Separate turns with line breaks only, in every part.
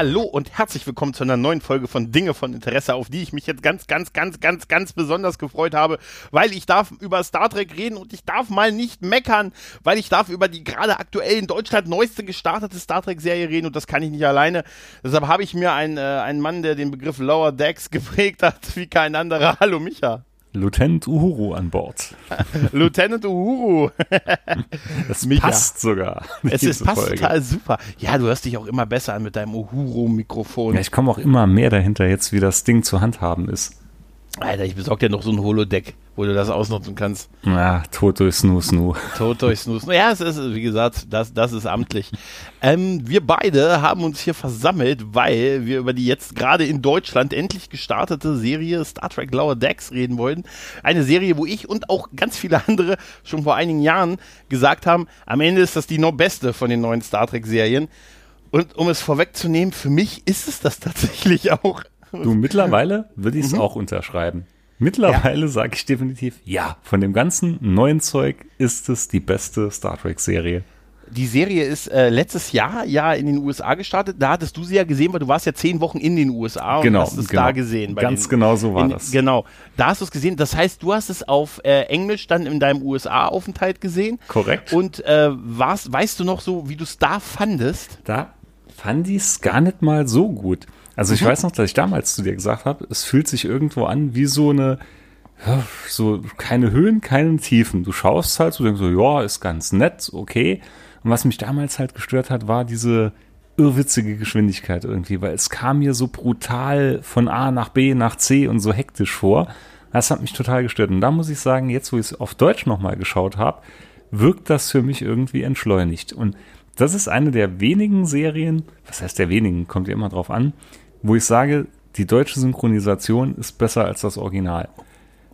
Hallo und herzlich willkommen zu einer neuen Folge von Dinge von Interesse, auf die ich mich jetzt ganz, ganz, ganz, ganz, ganz besonders gefreut habe, weil ich darf über Star Trek reden und ich darf mal nicht meckern, weil ich darf über die gerade aktuell in Deutschland neueste gestartete Star Trek Serie reden und das kann ich nicht alleine. Deshalb habe ich mir einen, äh, einen Mann, der den Begriff Lower Decks geprägt hat, wie kein anderer. Hallo Micha.
Lieutenant Uhuru an Bord.
Lieutenant Uhuru.
Das passt sogar.
Es ist, passt Folge. total super. Ja, du hörst dich auch immer besser an mit deinem Uhuru-Mikrofon.
Ja, ich komme auch immer mehr dahinter jetzt, wie das Ding zu handhaben ist.
Alter, ich besorge dir noch so ein Holodeck, wo du das ausnutzen kannst.
Ja, tot durch Snoo Snoo.
Tot durch Snoo Snoo. Ja, es ist, wie gesagt, das, das ist amtlich. Ähm, wir beide haben uns hier versammelt, weil wir über die jetzt gerade in Deutschland endlich gestartete Serie Star Trek Lower Decks reden wollten. Eine Serie, wo ich und auch ganz viele andere schon vor einigen Jahren gesagt haben, am Ende ist das die noch beste von den neuen Star Trek Serien. Und um es vorwegzunehmen, für mich ist es das tatsächlich auch.
Du, mittlerweile würde ich es mhm. auch unterschreiben. Mittlerweile ja. sage ich definitiv, ja, von dem ganzen neuen Zeug ist es die beste Star Trek-Serie.
Die Serie ist äh, letztes Jahr ja in den USA gestartet. Da hattest du sie ja gesehen, weil du warst ja zehn Wochen in den USA und
genau,
hast es
genau.
da gesehen.
Ganz
den,
genau so war
in,
das.
Genau, da hast du es gesehen. Das heißt, du hast es auf äh, Englisch dann in deinem USA-Aufenthalt gesehen.
Korrekt.
Und äh, warst, weißt du noch so, wie du es da fandest?
Da fand ich es gar nicht mal so gut. Also ich mhm. weiß noch, dass ich damals zu dir gesagt habe, es fühlt sich irgendwo an wie so eine, ja, so keine Höhen, keine Tiefen. Du schaust halt, du denkst so, ja, ist ganz nett, okay. Und was mich damals halt gestört hat, war diese irrwitzige Geschwindigkeit irgendwie, weil es kam mir so brutal von A nach B nach C und so hektisch vor. Das hat mich total gestört. Und da muss ich sagen, jetzt wo ich es auf Deutsch nochmal geschaut habe, wirkt das für mich irgendwie entschleunigt. Und das ist eine der wenigen Serien, was heißt der wenigen, kommt ja immer drauf an, wo ich sage, die deutsche Synchronisation ist besser als das Original.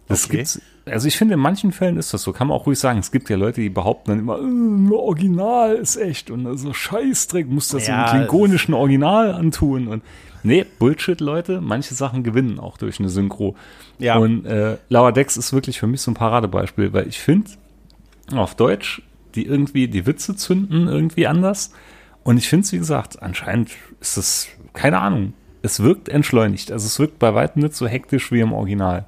Das okay. gibt's, also ich finde, in manchen Fällen ist das so, kann man auch ruhig sagen. Es gibt ja Leute, die behaupten dann immer, äh, Original ist echt und so also Scheißdreck, muss das ja, im klingonischen Original antun und nee, Bullshit, Leute. Manche Sachen gewinnen auch durch eine Synchro. Ja. Und äh, Lauer Dex ist wirklich für mich so ein Paradebeispiel, weil ich finde, auf Deutsch, die irgendwie die Witze zünden irgendwie anders. Und ich finde es, wie gesagt, anscheinend ist es, keine Ahnung, es wirkt entschleunigt. Also es wirkt bei weitem nicht so hektisch wie im Original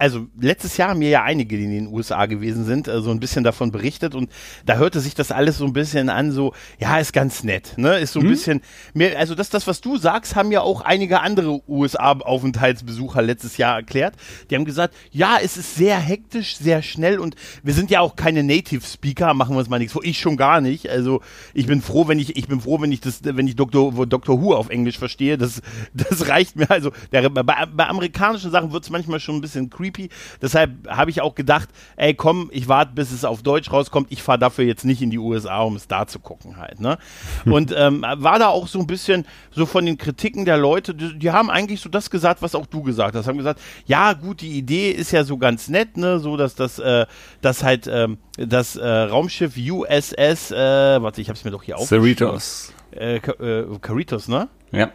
also letztes Jahr haben mir ja einige, die in den USA gewesen sind, äh, so ein bisschen davon berichtet und da hörte sich das alles so ein bisschen an, so, ja, ist ganz nett, ne, ist so ein hm? bisschen mehr, also das, das, was du sagst, haben ja auch einige andere USA-Aufenthaltsbesucher letztes Jahr erklärt. Die haben gesagt, ja, es ist sehr hektisch, sehr schnell und wir sind ja auch keine Native Speaker, machen wir uns mal nichts vor, ich schon gar nicht, also ich bin froh, wenn ich, ich bin froh, wenn ich das, wenn ich Dr. Dr. Who auf Englisch verstehe, das, das reicht mir, also der, bei, bei amerikanischen Sachen wird es manchmal schon ein bisschen creepy creepy. Deshalb habe ich auch gedacht, ey, komm, ich warte, bis es auf Deutsch rauskommt. Ich fahre dafür jetzt nicht in die USA, um es da zu gucken halt. Ne? Und ähm, war da auch so ein bisschen so von den Kritiken der Leute, die, die, haben eigentlich so das gesagt, was auch du gesagt hast. Haben gesagt, ja gut, die Idee ist ja so ganz nett, ne, so dass das, äh, dass halt ähm, das äh, Raumschiff USS, äh, warte, ich habe es mir doch hier aufgeschrieben.
Cerritos.
Äh, äh, Caritos, ne?
Ja.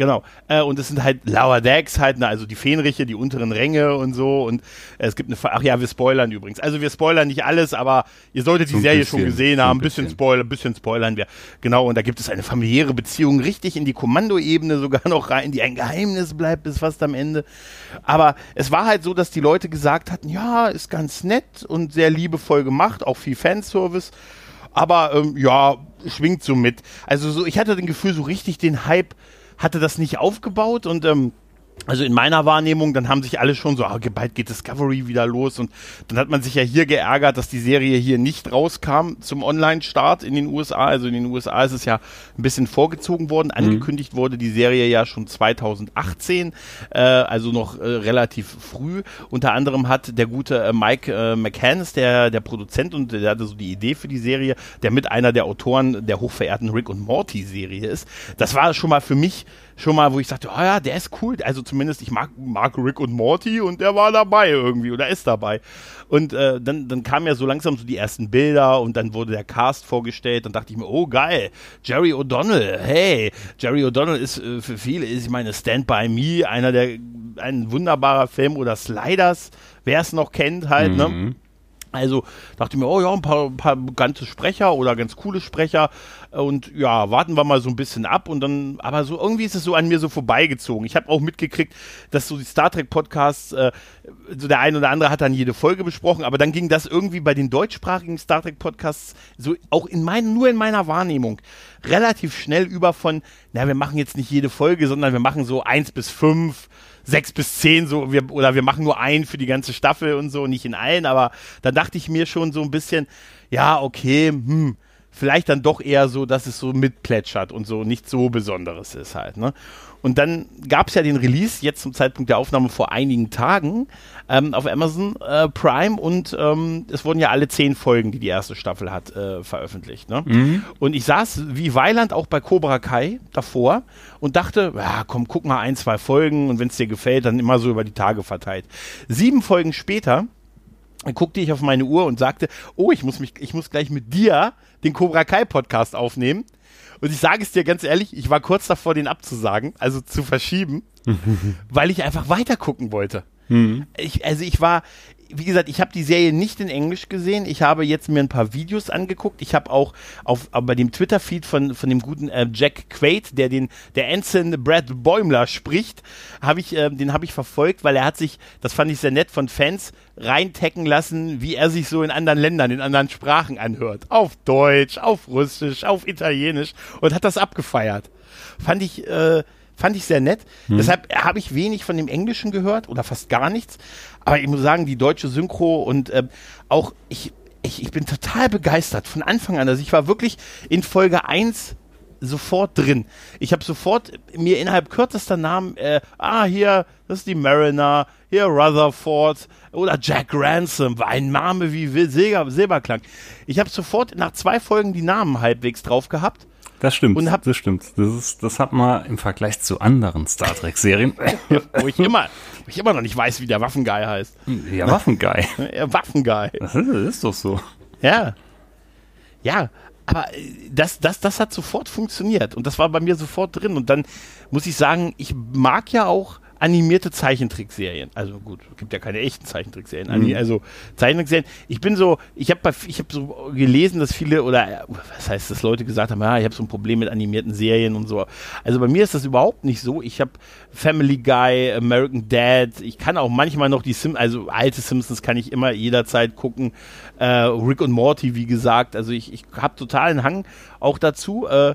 Genau. Äh, und es sind halt Lower Decks halt, ne, also die Fähnriche, die unteren Ränge und so. Und äh, es gibt eine, ach ja, wir spoilern übrigens. Also wir spoilern nicht alles, aber ihr solltet die so Serie bisschen, schon gesehen haben. Ein bisschen, bisschen Spoiler, bisschen spoilern wir. Genau. Und da gibt es eine familiäre Beziehung richtig in die Kommandoebene sogar noch rein, die ein Geheimnis bleibt bis fast am Ende. Aber es war halt so, dass die Leute gesagt hatten, ja, ist ganz nett und sehr liebevoll gemacht, auch viel Fanservice. Aber ähm, ja, schwingt so mit. Also so, ich hatte den Gefühl, so richtig den Hype hatte das nicht aufgebaut und ähm, also in meiner Wahrnehmung, dann haben sich alle schon so, ah, bald geht Discovery wieder los und dann hat man sich ja hier geärgert, dass die Serie hier nicht rauskam zum Online-Start in den USA. Also in den USA ist es ja ein bisschen vorgezogen worden. Mhm. Angekündigt wurde die Serie ja schon 2018, äh, also noch äh, relativ früh. Unter anderem hat der gute äh, Mike äh, McCann, der, der Produzent und der hatte so die Idee für die Serie, der mit einer der Autoren der hochverehrten Rick und Morty Serie ist. Das war schon mal für mich schon mal, wo ich sagte, oh ja, der ist cool. Also zumindest, ich mag, mag Rick und Morty und der war dabei irgendwie oder ist dabei. Und äh, dann, dann kamen ja so langsam so die ersten Bilder und dann wurde der Cast vorgestellt. Dann dachte ich mir, oh geil, Jerry O'Donnell, hey, Jerry O'Donnell ist äh, für viele, ist, ich meine, Stand By Me, einer der, ein wunderbarer Film oder Sliders, wer es noch kennt halt, ne? mhm. ne? Also dachte ich mir, oh ja, ein paar, ein paar bekannte Sprecher oder ganz coole Sprecher. Und ja, warten wir mal so ein bisschen ab. Und dann, aber so irgendwie ist es so an mir so vorbeigezogen. Ich habe auch mitgekriegt, dass so die Star Trek Podcasts, äh, so der ein oder andere hat dann jede Folge besprochen, aber dann ging das irgendwie bei den deutschsprachigen Star Trek Podcasts so auch in meinen, nur in meiner Wahrnehmung relativ schnell über von, na, wir machen jetzt nicht jede Folge, sondern wir machen so eins bis fünf sechs bis zehn so, wir, oder wir machen nur einen für die ganze Staffel und so, nicht in allen, aber da dachte ich mir schon so ein bisschen, ja, okay, hm, vielleicht dann doch eher so, dass es so mitplätschert und so nicht so Besonderes ist halt, ne? Und dann gab es ja den Release jetzt zum Zeitpunkt der Aufnahme vor einigen Tagen ähm, auf Amazon äh, Prime und ähm, es wurden ja alle zehn Folgen, die die erste Staffel hat, äh, veröffentlicht. Ne? Mhm. Und ich saß wie Weiland auch bei Cobra Kai davor und dachte, ja, komm, guck mal ein, zwei Folgen und wenn es dir gefällt, dann immer so über die Tage verteilt. Sieben Folgen später guckte ich auf meine Uhr und sagte, oh, ich muss mich, ich muss gleich mit dir den Cobra Kai Podcast aufnehmen. Und ich sage es dir ganz ehrlich, ich war kurz davor, den abzusagen, also zu verschieben, weil ich einfach weiter gucken wollte. Mhm. Ich, also ich war, wie gesagt, ich habe die Serie nicht in Englisch gesehen. Ich habe jetzt mir ein paar Videos angeguckt. Ich habe auch auf bei dem Twitter-Feed von, von dem guten äh, Jack Quaid, der den der Ensign Brad Bäumler spricht, habe ich äh, den habe ich verfolgt, weil er hat sich, das fand ich sehr nett von Fans reintecken lassen, wie er sich so in anderen Ländern, in anderen Sprachen anhört. Auf Deutsch, auf Russisch, auf Italienisch und hat das abgefeiert. Fand ich äh, fand ich sehr nett. Hm. Deshalb habe ich wenig von dem Englischen gehört oder fast gar nichts. Aber ich muss sagen, die deutsche Synchro und äh, auch ich, ich, ich bin total begeistert von Anfang an. Also ich war wirklich in Folge 1 sofort drin. Ich habe sofort mir innerhalb kürzester Namen, äh, ah, hier, das ist die Mariner, hier Rutherford oder Jack Ransom, war ein Name wie Silber, Silberklang. Ich habe sofort nach zwei Folgen die Namen halbwegs drauf gehabt
das stimmt, und hab, das stimmt. Das, ist, das hat man im Vergleich zu anderen Star Trek-Serien.
wo, ich immer, wo ich immer noch nicht weiß, wie der Waffenguy heißt.
Ja, Waffenguy.
Ja, Waffenguy.
Das ist, das ist doch so.
Ja. Ja, aber äh, das, das, das hat sofort funktioniert und das war bei mir sofort drin. Und dann muss ich sagen, ich mag ja auch animierte Zeichentrickserien. Also gut, gibt ja keine echten Zeichentrickserien. Mhm. Also Zeichentrickserien. Ich bin so, ich habe ich habe so gelesen, dass viele oder was heißt, dass Leute gesagt haben, ja, ich habe so ein Problem mit animierten Serien und so. Also bei mir ist das überhaupt nicht so. Ich habe Family Guy, American Dad. Ich kann auch manchmal noch die Sim, also alte Simpsons kann ich immer jederzeit gucken. Äh, Rick und Morty, wie gesagt. Also ich, ich habe totalen Hang auch dazu. Äh,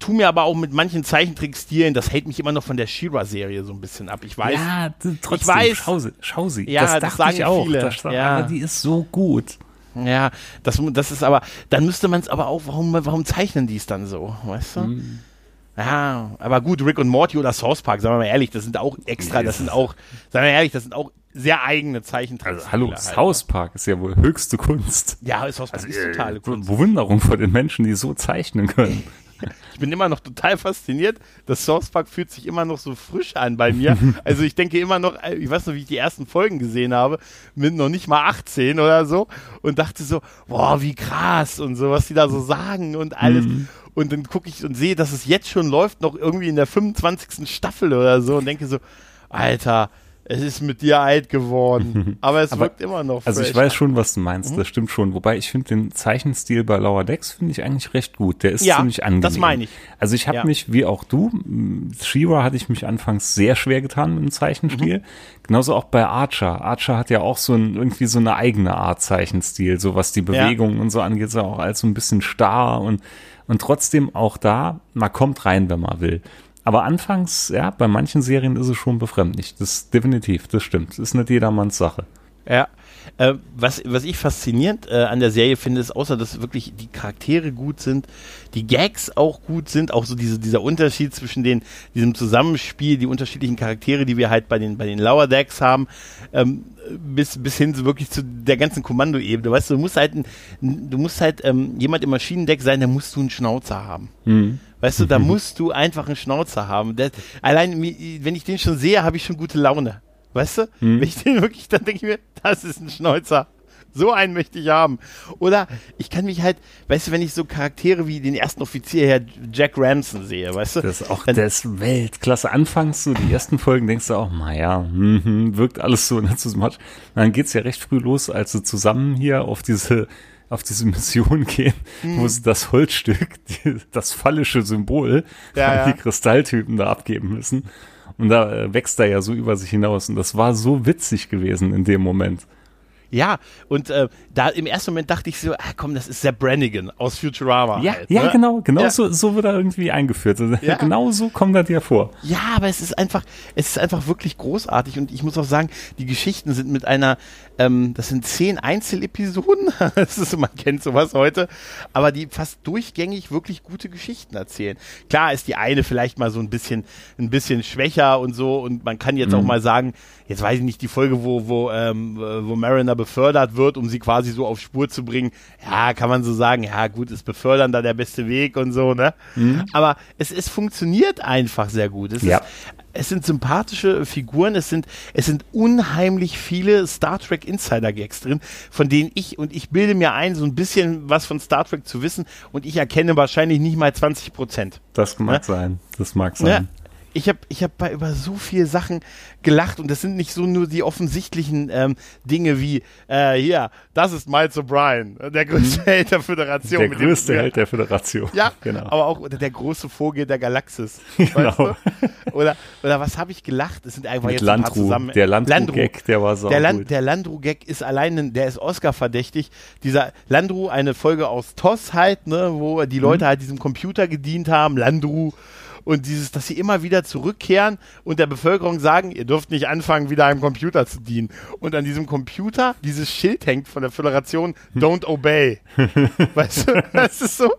tu mir aber auch mit manchen Zeichentrickstilen, das hält mich immer noch von der Shira-Serie so ein bisschen ab. Ich weiß. Ja,
trotzdem, ich weiß. Schau sie. Schau sie.
Ja, das, das sagen ich auch. Viele.
Das, ja. Aber die ist so gut.
Ja, das, das ist aber, dann müsste man es aber auch, warum, warum zeichnen die es dann so, weißt du? Hm. Ja, aber gut, Rick und Morty oder Source Park, sagen wir mal ehrlich, das sind auch extra, das sind auch, sagen wir ehrlich, das sind auch sehr eigene Zeichentrickstile.
Also, hallo, halt, South ne? Park ist ja wohl höchste Kunst.
Ja, South Park also, ist totale
äh, Kunst. Bewunderung vor den Menschen, die so zeichnen können.
ich bin immer noch total fasziniert. Das Source Park fühlt sich immer noch so frisch an bei mir. Also ich denke immer noch, ich weiß noch, wie ich die ersten Folgen gesehen habe, mit noch nicht mal 18 oder so und dachte so, boah, wie krass und so, was die da so sagen und alles. Mhm. Und dann gucke ich und sehe, dass es jetzt schon läuft, noch irgendwie in der 25. Staffel oder so und denke so, Alter, es ist mit dir alt geworden. Aber es aber, wirkt immer noch.
Also ich weiß schon, was du meinst. Mhm. Das stimmt schon. Wobei ich finde den Zeichenstil bei Lower Decks finde ich eigentlich recht gut. Der ist ja, ziemlich angenehm.
Das meine ich.
Also ich habe ja. mich, wie auch du, Shira hatte ich mich anfangs sehr schwer getan mit dem Zeichenstil. Mhm. Genauso auch bei Archer. Archer hat ja auch so ein, irgendwie so eine eigene Art Zeichenstil, so was die Bewegungen ja. und so angeht, so auch als so ein bisschen starr und, und trotzdem auch da, man kommt rein, wenn man will. Aber anfangs, ja, bei manchen Serien ist es schon befremdlich. Das definitiv, das stimmt. Ist nicht jedermanns Sache.
Ja. Äh, was, was ich faszinierend äh, an der Serie finde, ist, außer dass wirklich die Charaktere gut sind, die Gags auch gut sind, auch so diese, dieser Unterschied zwischen den, diesem Zusammenspiel, die unterschiedlichen Charaktere, die wir halt bei den, bei den Lower Decks haben, ähm, bis, bis hin so wirklich zu der ganzen Kommandoebene. Weißt du, du musst halt, ein, du musst halt ähm, jemand im Maschinendeck sein, da musst du einen Schnauzer haben. Mhm. Weißt du, da musst du einfach einen Schnauzer haben. Das, allein, wenn ich den schon sehe, habe ich schon gute Laune. Weißt du? Hm. Wenn ich den wirklich, dann denke ich mir, das ist ein Schnäuzer. So einen möchte ich haben. Oder ich kann mich halt, weißt du, wenn ich so Charaktere wie den ersten Offizier her Jack Ramson sehe, weißt du?
Das ist auch, dann, das Weltklasse. Anfangs so die ersten Folgen denkst du auch, naja, mm, wirkt alles so nicht so much. Dann geht's ja recht früh los, als sie zusammen hier auf diese auf diese Mission gehen, hm. wo sie das Holzstück, die, das phallische Symbol ja, ja. die Kristalltypen da abgeben müssen. Und da äh, wächst er ja so über sich hinaus. Und das war so witzig gewesen in dem Moment.
Ja, und äh, da im ersten Moment dachte ich so, ah, komm, das ist der Brannigan aus Futurama.
Ja,
halt,
ja ne? genau, genau ja. So, so wird er irgendwie eingeführt. Also, ja. Genau so kommt er dir vor.
Ja, aber es ist einfach, es ist einfach wirklich großartig und ich muss auch sagen, die Geschichten sind mit einer, ähm, das sind zehn Einzelepisoden, das ist, man kennt sowas heute, aber die fast durchgängig wirklich gute Geschichten erzählen. Klar ist die eine vielleicht mal so ein bisschen, ein bisschen schwächer und so und man kann jetzt mhm. auch mal sagen, jetzt weiß ich nicht, die Folge, wo, wo, ähm, wo Mariner befördert wird, um sie quasi so auf Spur zu bringen, ja, kann man so sagen, ja gut, ist befördern da der beste Weg und so, ne? Mhm. Aber es, es funktioniert einfach sehr gut. Es, ja. ist, es sind sympathische Figuren, es sind, es sind unheimlich viele Star Trek Insider Gags drin, von denen ich, und ich bilde mir ein, so ein bisschen was von Star Trek zu wissen und ich erkenne wahrscheinlich nicht mal 20 Prozent.
Das mag ne? sein, das mag sein. Ja,
ich habe ich hab bei über so viele Sachen gelacht und das sind nicht so nur die offensichtlichen ähm, Dinge wie äh, hier, das ist Miles O'Brien, der größte. Held der Föderation.
Der größte Held der Föderation.
Ja, genau. Aber auch oder der große Vogel der Galaxis. Genau. Oder, oder was habe ich gelacht? Das sind einfach Mit
jetzt Landru, ein paar zusammen. Der Landru-Gag, der war so
der, Land, der Landru-Gag ist allein, der ist Oscar-verdächtig. Dieser Landru, eine Folge aus TOS halt, ne, wo die Leute mhm. halt diesem Computer gedient haben. Landru und dieses, dass sie immer wieder zurückkehren und der Bevölkerung sagen, ihr dürft nicht anfangen, wieder einem Computer zu dienen. Und an diesem Computer dieses Schild hängt von der Föderation, don't obey. weißt du, das ist so.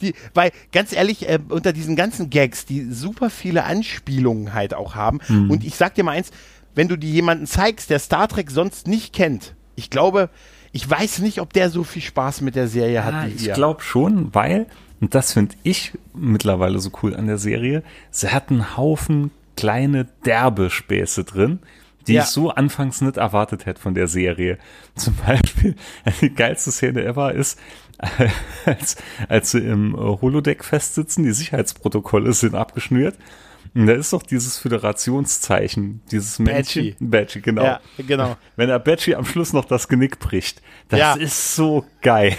Die, weil, ganz ehrlich, äh, unter diesen ganzen Gags, die super viele Anspielungen halt auch haben. Mhm. Und ich sag dir mal eins, wenn du die jemanden zeigst, der Star Trek sonst nicht kennt, ich glaube, ich weiß nicht, ob der so viel Spaß mit der Serie hat
ja, wie wir. Ich glaube schon, weil und das finde ich mittlerweile so cool an der Serie. Sie hat einen Haufen kleine derbe Späße drin, die ja. ich so anfangs nicht erwartet hätte von der Serie. Zum Beispiel, die geilste Szene ever ist, als, als sie im Holodeck festsitzen, die Sicherheitsprotokolle sind abgeschnürt da ist doch dieses Föderationszeichen, dieses Männchen. Badgy, genau. Ja,
genau.
Wenn der Badgy am Schluss noch das Genick bricht, das ja. ist so geil.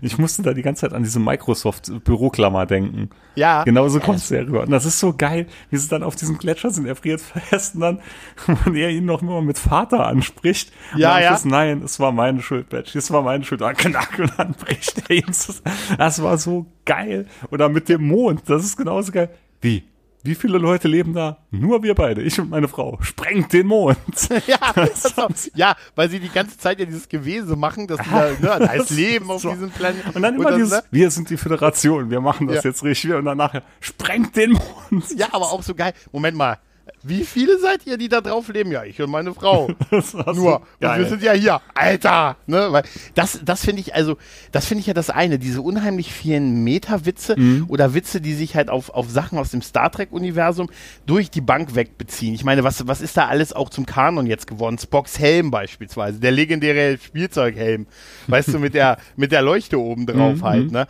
Ich musste da die ganze Zeit an diese Microsoft-Büroklammer denken.
Ja.
Genauso kommst du ja rüber. Und das ist so geil, wie sie dann auf diesem Gletscher sind, er friert fest und dann, und er ihn noch immer mit Vater anspricht.
Ja, ja.
Schluss, Nein, es war meine Schuld, Badgy, es war meine Schuld. Und knack, und dann bricht er ihm. Das war so geil. Oder mit dem Mond, das ist genauso geil. Wie? Wie viele Leute leben da? Nur wir beide, ich und meine Frau. Sprengt den Mond.
ja, auch, ja, weil sie die ganze Zeit ja dieses Gewese machen, dass da, ne, da ist Leben auf so. diesem Planeten.
Und dann immer und dieses, ne? wir sind die Föderation, wir machen das ja. jetzt richtig. Und dann nachher, sprengt den Mond.
Ja, aber auch so geil. Moment mal, wie viele seid ihr, die da drauf leben? Ja, ich und meine Frau. das Nur. Und wir sind ja hier. Alter! Ne? Weil das, das finde ich, also, das finde ich ja das eine. Diese unheimlich vielen Meta-Witze mhm. oder Witze, die sich halt auf, auf Sachen aus dem Star Trek-Universum durch die Bank wegbeziehen. Ich meine, was, was ist da alles auch zum Kanon jetzt geworden? Spocks Helm beispielsweise. Der legendäre Spielzeughelm. weißt du, mit der, mit der Leuchte oben drauf mhm. halt, ne?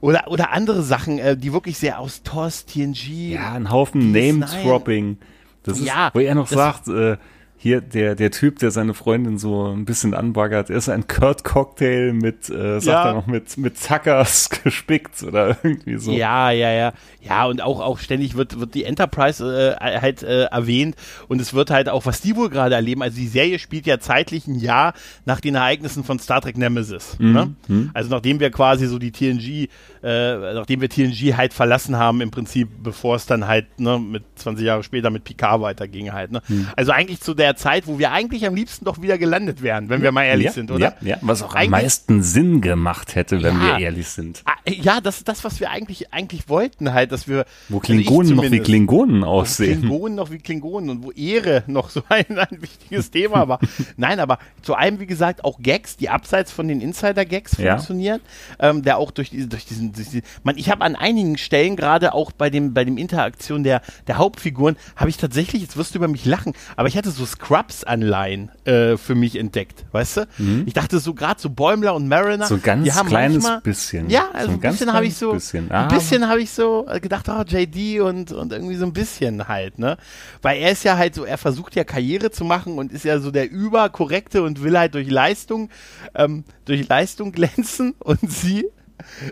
Oder, oder andere Sachen, äh, die wirklich sehr aus TOS, TNG.
Ja, ein Haufen Name-Dropping. Das ist, ja, wo er noch sagt, äh, hier der der Typ, der seine Freundin so ein bisschen anbaggert, ist ein Kurt Cocktail mit äh, sagt ja. er noch mit mit Zackers gespickt oder irgendwie so.
Ja, ja, ja. Ja, und auch auch ständig wird wird die Enterprise äh, halt äh, erwähnt und es wird halt auch was die wohl gerade erleben, also die Serie spielt ja zeitlich ein Jahr nach den Ereignissen von Star Trek Nemesis, mhm. ne? Mhm. Also nachdem wir quasi so die TNG äh, nachdem wir TNG halt verlassen haben im Prinzip, bevor es dann halt ne mit 20 Jahre später mit Picard weiterging halt, ne? Mhm. Also eigentlich zu der der Zeit, wo wir eigentlich am liebsten doch wieder gelandet wären, wenn wir mal ehrlich
ja,
sind, oder?
Ja, ja, was auch am meisten Sinn gemacht hätte, wenn ja, wir ehrlich sind.
Ah, ja, das ist das, was wir eigentlich, eigentlich wollten halt, dass wir.
Wo also Klingonen also noch wie Klingonen aussehen.
Wo Klingonen noch wie Klingonen und wo Ehre noch so ein, ein wichtiges Thema war. Nein, aber zu einem, wie gesagt, auch Gags, die abseits von den Insider-Gags funktionieren, ähm, der auch durch, diese, durch diesen, durch diesen man, ich habe an einigen Stellen, gerade auch bei dem, bei dem Interaktion der, der Hauptfiguren, habe ich tatsächlich, jetzt wirst du über mich lachen, aber ich hatte so Scrubs-Anleihen äh, für mich entdeckt, weißt du? Mhm. Ich dachte so gerade so Bäumler und Mariner.
So ganz die haben kleines manchmal, bisschen.
Ja, also so ein, ein bisschen habe ich so, bisschen. ein bisschen habe ich so gedacht, oh, JD und, und irgendwie so ein bisschen halt, ne? Weil er ist ja halt so, er versucht ja Karriere zu machen und ist ja so der überkorrekte und will halt durch Leistung, ähm, durch Leistung glänzen und sie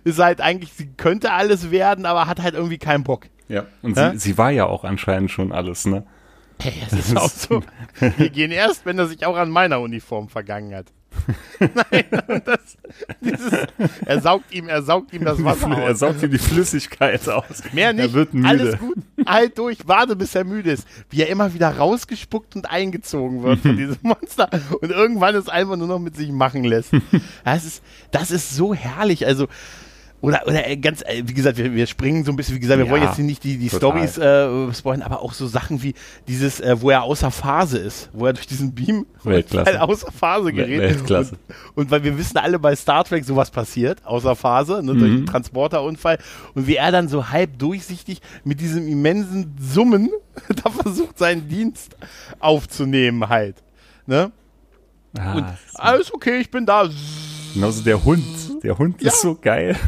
ist halt eigentlich, sie könnte alles werden, aber hat halt irgendwie keinen Bock.
Ja, und ja? Sie, sie war ja auch anscheinend schon alles, ne?
Hey, das ist auch so. Wir gehen erst, wenn er sich auch an meiner Uniform vergangen hat. Nein, das, dieses, er saugt ihm, er saugt ihm das Wasser aus.
Er saugt ihm die Flüssigkeit aus.
Mehr nicht.
Er wird müde.
Alles gut. Halt durch, warte, bis er müde ist. Wie er immer wieder rausgespuckt und eingezogen wird von diesem Monster. Und irgendwann es einfach nur noch mit sich machen lässt. Das ist, das ist so herrlich. Also, oder, oder äh, ganz, äh, wie gesagt, wir, wir springen so ein bisschen, wie gesagt, wir ja, wollen jetzt nicht die, die Stories äh, spoilern, aber auch so Sachen wie dieses, äh, wo er außer Phase ist, wo er durch diesen Beam
Weltklasse.
außer Phase gerät.
Weltklasse.
Und, und, weil wir wissen alle bei Star Trek sowas passiert, außer Phase, ne, mhm. durch einen Transporterunfall. Und wie er dann so halb durchsichtig mit diesem immensen Summen da versucht, seinen Dienst aufzunehmen halt. Ne? Ah, und alles okay, ich bin da.
Genauso der Hund. Der Hund ja. ist so geil.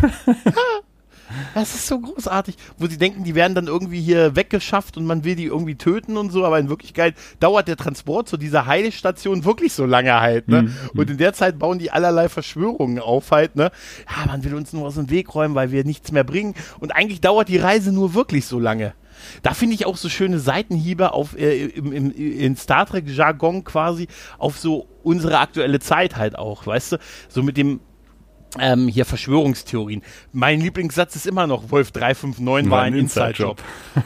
Das ist so großartig, wo sie denken, die werden dann irgendwie hier weggeschafft und man will die irgendwie töten und so, aber in Wirklichkeit dauert der Transport zu dieser Heilstation wirklich so lange halt, ne? Mhm. Und in der Zeit bauen die allerlei Verschwörungen auf halt, ne? Ja, man will uns nur aus dem Weg räumen, weil wir nichts mehr bringen. Und eigentlich dauert die Reise nur wirklich so lange. Da finde ich auch so schöne Seitenhiebe auf äh, im, im, in Star Trek Jargon quasi auf so unsere aktuelle Zeit halt auch, weißt du? So mit dem ähm, hier Verschwörungstheorien. Mein Lieblingssatz ist immer noch, Wolf 359 war ein Inside-Job.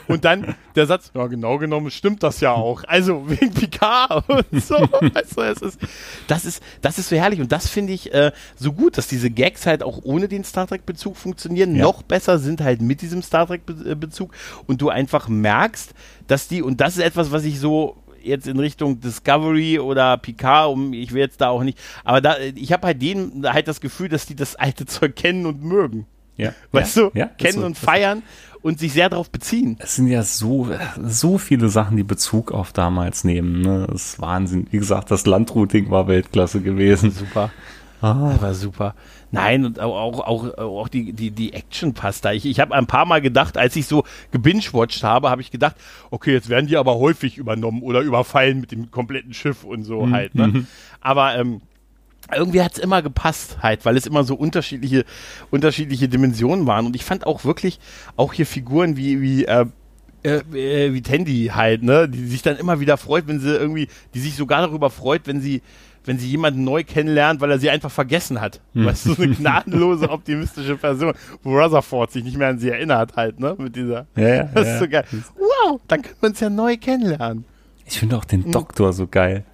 und dann der Satz, ja genau genommen stimmt das ja auch. Also wegen Picard und so. weißt du, es ist, das, ist, das ist so herrlich und das finde ich äh, so gut, dass diese Gags halt auch ohne den Star Trek-Bezug funktionieren. Ja. Noch besser sind halt mit diesem Star Trek-Bezug und du einfach merkst, dass die, und das ist etwas, was ich so jetzt in Richtung Discovery oder Picard, um, ich will jetzt da auch nicht, aber da, ich habe halt denen halt das Gefühl, dass die das alte Zeug kennen und mögen.
Ja.
Weißt
ja,
du? Ja, kennen so, und feiern und sich sehr darauf beziehen.
Es sind ja so, so viele Sachen, die Bezug auf damals nehmen. Ne? Das ist Wahnsinn. Wie gesagt, das Landrouting war Weltklasse gewesen.
Super. Ah. Das war super. Nein, und auch, auch, auch, die, die, die Action passt da. Ich, ich habe ein paar Mal gedacht, als ich so gebingewatcht habe, habe ich gedacht, okay, jetzt werden die aber häufig übernommen oder überfallen mit dem kompletten Schiff und so mhm. halt. Ne? Mhm. Aber ähm, irgendwie hat es immer gepasst halt, weil es immer so unterschiedliche, unterschiedliche Dimensionen waren. Und ich fand auch wirklich, auch hier Figuren wie, wie äh, äh, äh wie Tandy halt, ne, die sich dann immer wieder freut, wenn sie irgendwie, die sich sogar darüber freut, wenn sie wenn sie jemanden neu kennenlernt, weil er sie einfach vergessen hat. Hm. Weißt du, so eine gnadenlose, optimistische Person, wo Rutherford sich nicht mehr an sie erinnert halt, ne, mit dieser.
Ja, ja,
das ist
ja.
so geil. Wow, dann können wir uns ja neu kennenlernen.
Ich finde auch den hm. Doktor so geil.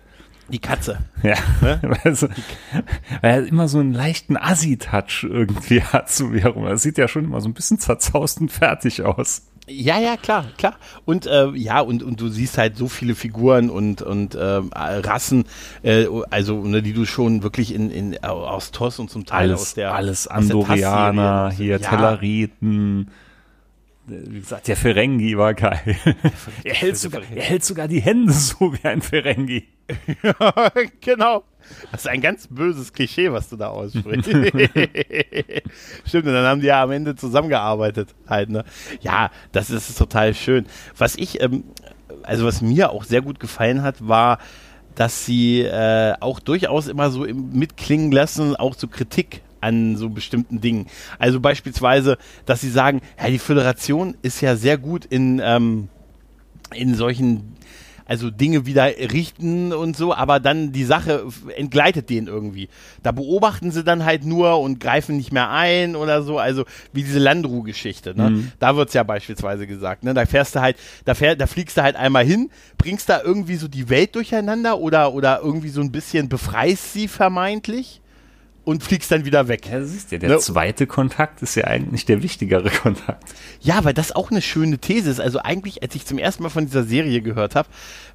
Die Katze.
Ja, ne? also, weil er immer so einen leichten Assi-Touch irgendwie hat zu mir herum. Er sieht ja schon immer so ein bisschen zerzaust und fertig aus.
Ja, ja, klar, klar. Und äh, ja, und, und du siehst halt so viele Figuren und, und äh, Rassen, äh, also ne, die du schon wirklich in, in aus TOS und zum Teil
alles,
aus der
alles Andorianer, hier ja. Telleriten. Wie gesagt, der Ferengi war geil. er, hält sogar, er hält sogar die Hände so wie ein Ferengi.
ja, genau. Das ist ein ganz böses Klischee, was du da aussprichst. Stimmt, und dann haben die ja am Ende zusammengearbeitet halt, ne? Ja, das ist total schön. Was ich, ähm, also was mir auch sehr gut gefallen hat, war, dass sie äh, auch durchaus immer so im, mitklingen lassen, auch zu so Kritik an so bestimmten Dingen. Also beispielsweise, dass sie sagen, ja, die Föderation ist ja sehr gut in, ähm, in solchen also Dinge wieder richten und so, aber dann die Sache entgleitet denen irgendwie. Da beobachten sie dann halt nur und greifen nicht mehr ein oder so, also wie diese Landru-Geschichte, ne? Mhm. Da wird's ja beispielsweise gesagt, ne? Da fährst du halt, da, fähr, da fliegst du halt einmal hin, bringst da irgendwie so die Welt durcheinander oder, oder irgendwie so ein bisschen befreist sie vermeintlich und fliegst dann wieder weg.
Ja, siehst du, der ne? zweite Kontakt ist ja eigentlich der wichtigere Kontakt.
Ja, weil das auch eine schöne These ist. Also eigentlich, als ich zum ersten Mal von dieser Serie gehört habe,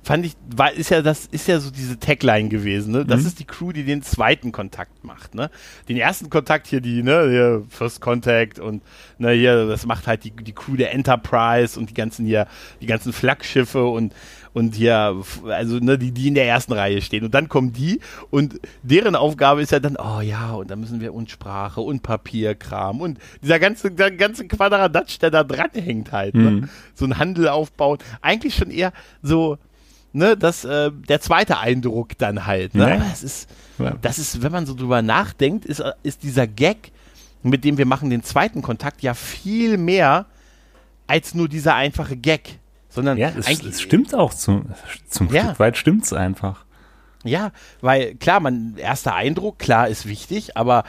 fand ich, war, ist ja das, ist ja so diese Tagline gewesen, ne? Das mhm. ist die Crew, die den zweiten Kontakt macht, ne? Den ersten Kontakt hier, die, ne, hier First Contact und, ne, hier, das macht halt die, die Crew der Enterprise und die ganzen hier, die ganzen Flaggschiffe und, und hier, also ne, die, die in der ersten Reihe stehen. Und dann kommen die und deren Aufgabe ist ja dann, oh ja, und dann müssen wir und Sprache und Papierkram und dieser ganze, der ganze Quadradatsch, der da dran hängt halt. Ne? Mhm. So ein Handel aufbauen. Eigentlich schon eher so, ne, das, äh, der zweite Eindruck dann halt. Ne? Ja. Das ist, das ist, wenn man so drüber nachdenkt, ist, ist dieser Gag, mit dem wir machen den zweiten Kontakt, ja viel mehr als nur dieser einfache Gag. Sondern
ja, es, es stimmt auch zum, zum ja. Stück weit stimmt's einfach.
Ja, weil klar, man erster Eindruck, klar ist wichtig, aber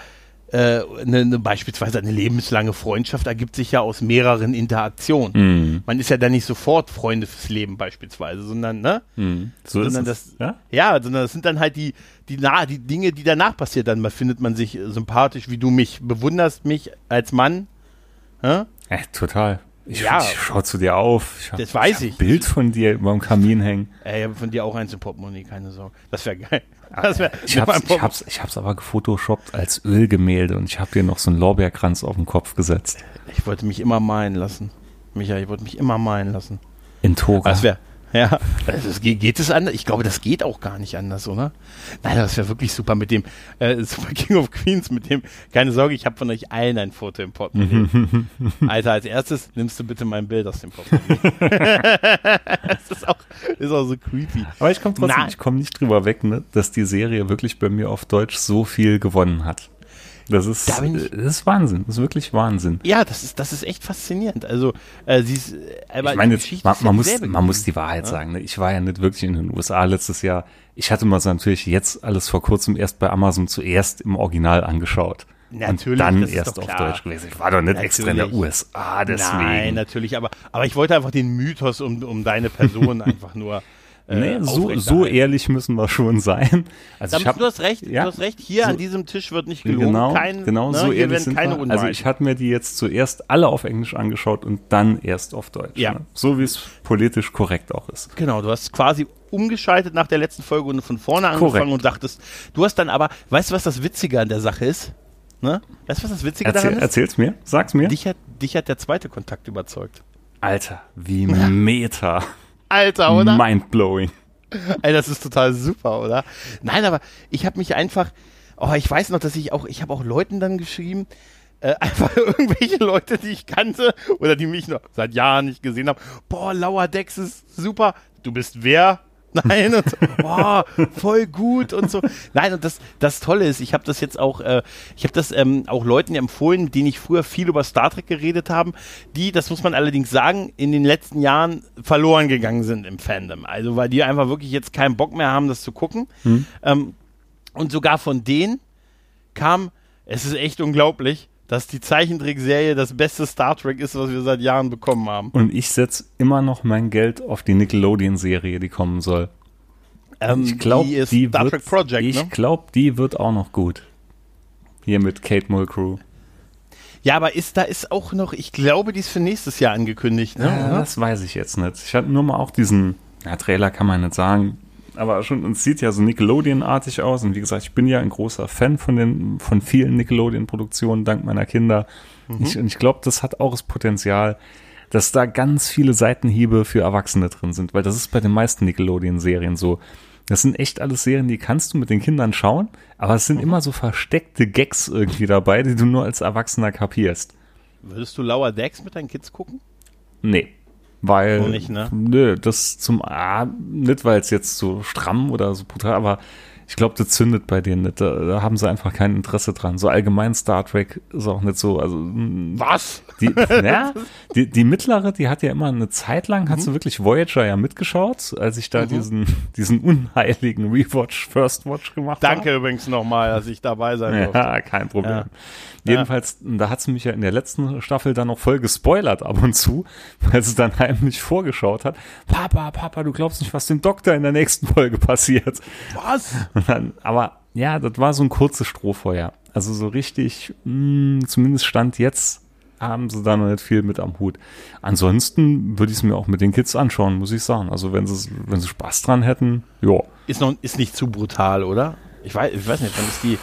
äh, ne, ne, beispielsweise eine lebenslange Freundschaft ergibt sich ja aus mehreren Interaktionen. Mm. Man ist ja dann nicht sofort Freunde fürs Leben beispielsweise, sondern ne, mm. so sondern das, ja? ja, sondern das sind dann halt die die na, die Dinge, die danach passiert. Dann findet man sich sympathisch, wie du mich bewunderst mich als Mann.
Ja, total. Ich, ja, ich schau zu dir auf.
Ich hab, das weiß ich.
Ein Bild von dir über dem Kamin hängen.
Ey, ich habe von dir auch eins im Portemonnaie, keine Sorge. Das wäre geil.
Das wär, ich, hab's, ich, hab's, ich hab's aber gefotoshoppt als Ölgemälde und ich habe dir noch so einen Lorbeerkranz auf den Kopf gesetzt.
Ich wollte mich immer malen lassen. Michael, ich wollte mich immer malen lassen.
In Toga.
Das wäre ja, also geht, geht es anders? Ich glaube, das geht auch gar nicht anders, oder? Nein, das wäre wirklich super mit dem äh, Super King of Queens, mit dem, keine Sorge, ich habe von euch allen ein Foto im Portemonnaie. Alter, als erstes nimmst du bitte mein Bild aus dem Portemonnaie. das ist auch, ist auch so creepy.
Aber ich komme trotzdem, ich komme nicht drüber weg, ne, dass die Serie wirklich bei mir auf Deutsch so viel gewonnen hat. Das ist, da das ist Wahnsinn. Das ist wirklich Wahnsinn.
Ja, das ist, das ist echt faszinierend. Also, äh, sie ist,
aber ich meine, man, man muss, man muss die Wahrheit ja? sagen. Ne? Ich war ja nicht wirklich in den USA letztes Jahr. Ich hatte mal so natürlich jetzt alles vor kurzem erst bei Amazon zuerst im Original angeschaut. Natürlich, und dann erst auf Deutsch gewesen. Ich war doch nicht natürlich. extra in der USA, deswegen. Nein,
natürlich, aber, aber ich wollte einfach den Mythos um, um deine Person einfach nur
äh, nee, so, so ehrlich müssen wir schon sein.
Also ich hab, du hast recht, ja, du hast recht. Hier so, an diesem Tisch wird nicht gelogen.
Genau, Kein, genau ne, so ehrlich sind keine wir. Also ich hatte mir die jetzt zuerst alle auf Englisch angeschaut und dann erst auf Deutsch. Ja. Ne? So wie es politisch korrekt auch ist.
Genau, du hast quasi umgeschaltet nach der letzten Folge und von vorne angefangen korrekt. und dachtest, du hast dann aber, weißt du, was das Witzige an der Sache ist? Ne? Weißt du, was das Witzige
Erzähl,
daran ist?
Erzähl's mir, sag's mir.
Dich hat, dich hat der zweite Kontakt überzeugt.
Alter, wie Meta.
Alter, oder?
Mindblowing.
Ey, das ist total super, oder? Nein, aber ich habe mich einfach, oh, ich weiß noch, dass ich auch, ich habe auch Leuten dann geschrieben, äh, einfach irgendwelche Leute, die ich kannte oder die mich noch seit Jahren nicht gesehen haben. Boah, Lauer Dex ist super. Du bist wer? Nein, und so, boah, voll gut und so. Nein, und das, das Tolle ist, ich habe das jetzt auch, äh, ich habe das ähm, auch Leuten empfohlen, denen ich früher viel über Star Trek geredet haben, die, das muss man allerdings sagen, in den letzten Jahren verloren gegangen sind im Fandom. Also weil die einfach wirklich jetzt keinen Bock mehr haben, das zu gucken. Hm. Ähm, und sogar von denen kam, es ist echt unglaublich, dass die Zeichentrickserie das beste Star Trek ist, was wir seit Jahren bekommen haben.
Und ich setze immer noch mein Geld auf die Nickelodeon-Serie, die kommen soll. Ähm, ich glaube, die, die, Star Trek Project. Ich ne? glaube, die wird auch noch gut. Hier mit Kate Mulgrew.
Ja, aber ist da ist auch noch, ich glaube, die ist für nächstes Jahr angekündigt. Ne?
Ja, das weiß ich jetzt nicht. Ich hatte nur mal auch diesen, ja, Trailer kann man nicht sagen, aber schon, es sieht ja so Nickelodeon-artig aus. Und wie gesagt, ich bin ja ein großer Fan von den, von vielen Nickelodeon-Produktionen dank meiner Kinder. Mhm. Ich, und ich glaube, das hat auch das Potenzial, dass da ganz viele Seitenhiebe für Erwachsene drin sind, weil das ist bei den meisten Nickelodeon-Serien so. Das sind echt alles Serien, die kannst du mit den Kindern schauen, aber es sind mhm. immer so versteckte Gags irgendwie dabei, die du nur als Erwachsener kapierst.
Würdest du Lauer Decks mit deinen Kids gucken?
Nee. Weil,
nicht, ne?
nö, das zum, ah, nicht weil es jetzt so stramm oder so brutal, aber Ich glaube, das zündet bei denen nicht. Da, da, haben sie einfach kein Interesse dran. So allgemein Star Trek ist auch nicht so. Also,
mm, Was?
Die, ja, die, die mittlere, die hat ja immer eine Zeit lang, mhm. hat sie wirklich Voyager ja mitgeschaut, als ich da mhm. diesen, diesen unheiligen Rewatch First Watch gemacht
habe. Danke übrigens nochmal, dass ich dabei sein durfte.
Ja, kein Problem. Ja. Jedenfalls, da hat sie mich ja in der letzten Staffel dann noch voll gespoilert ab und zu, weil sie dann heimlich vorgeschaut hat. Papa, Papa, du glaubst nicht, was dem Doktor in der nächsten Folge passiert.
Was?
Dann, aber ja, das war so ein kurzes Strohfeuer. Also so richtig, mh, hm, zumindest stand jetzt, haben sie da noch nicht viel mit am Hut. Ansonsten würde ich es mir auch mit den Kids anschauen, muss ich sagen. Also wenn sie, wenn sie Spaß dran hätten, ja.
Ist noch, ist nicht zu brutal, oder? Ich weiß, ich weiß nicht, wann ist die,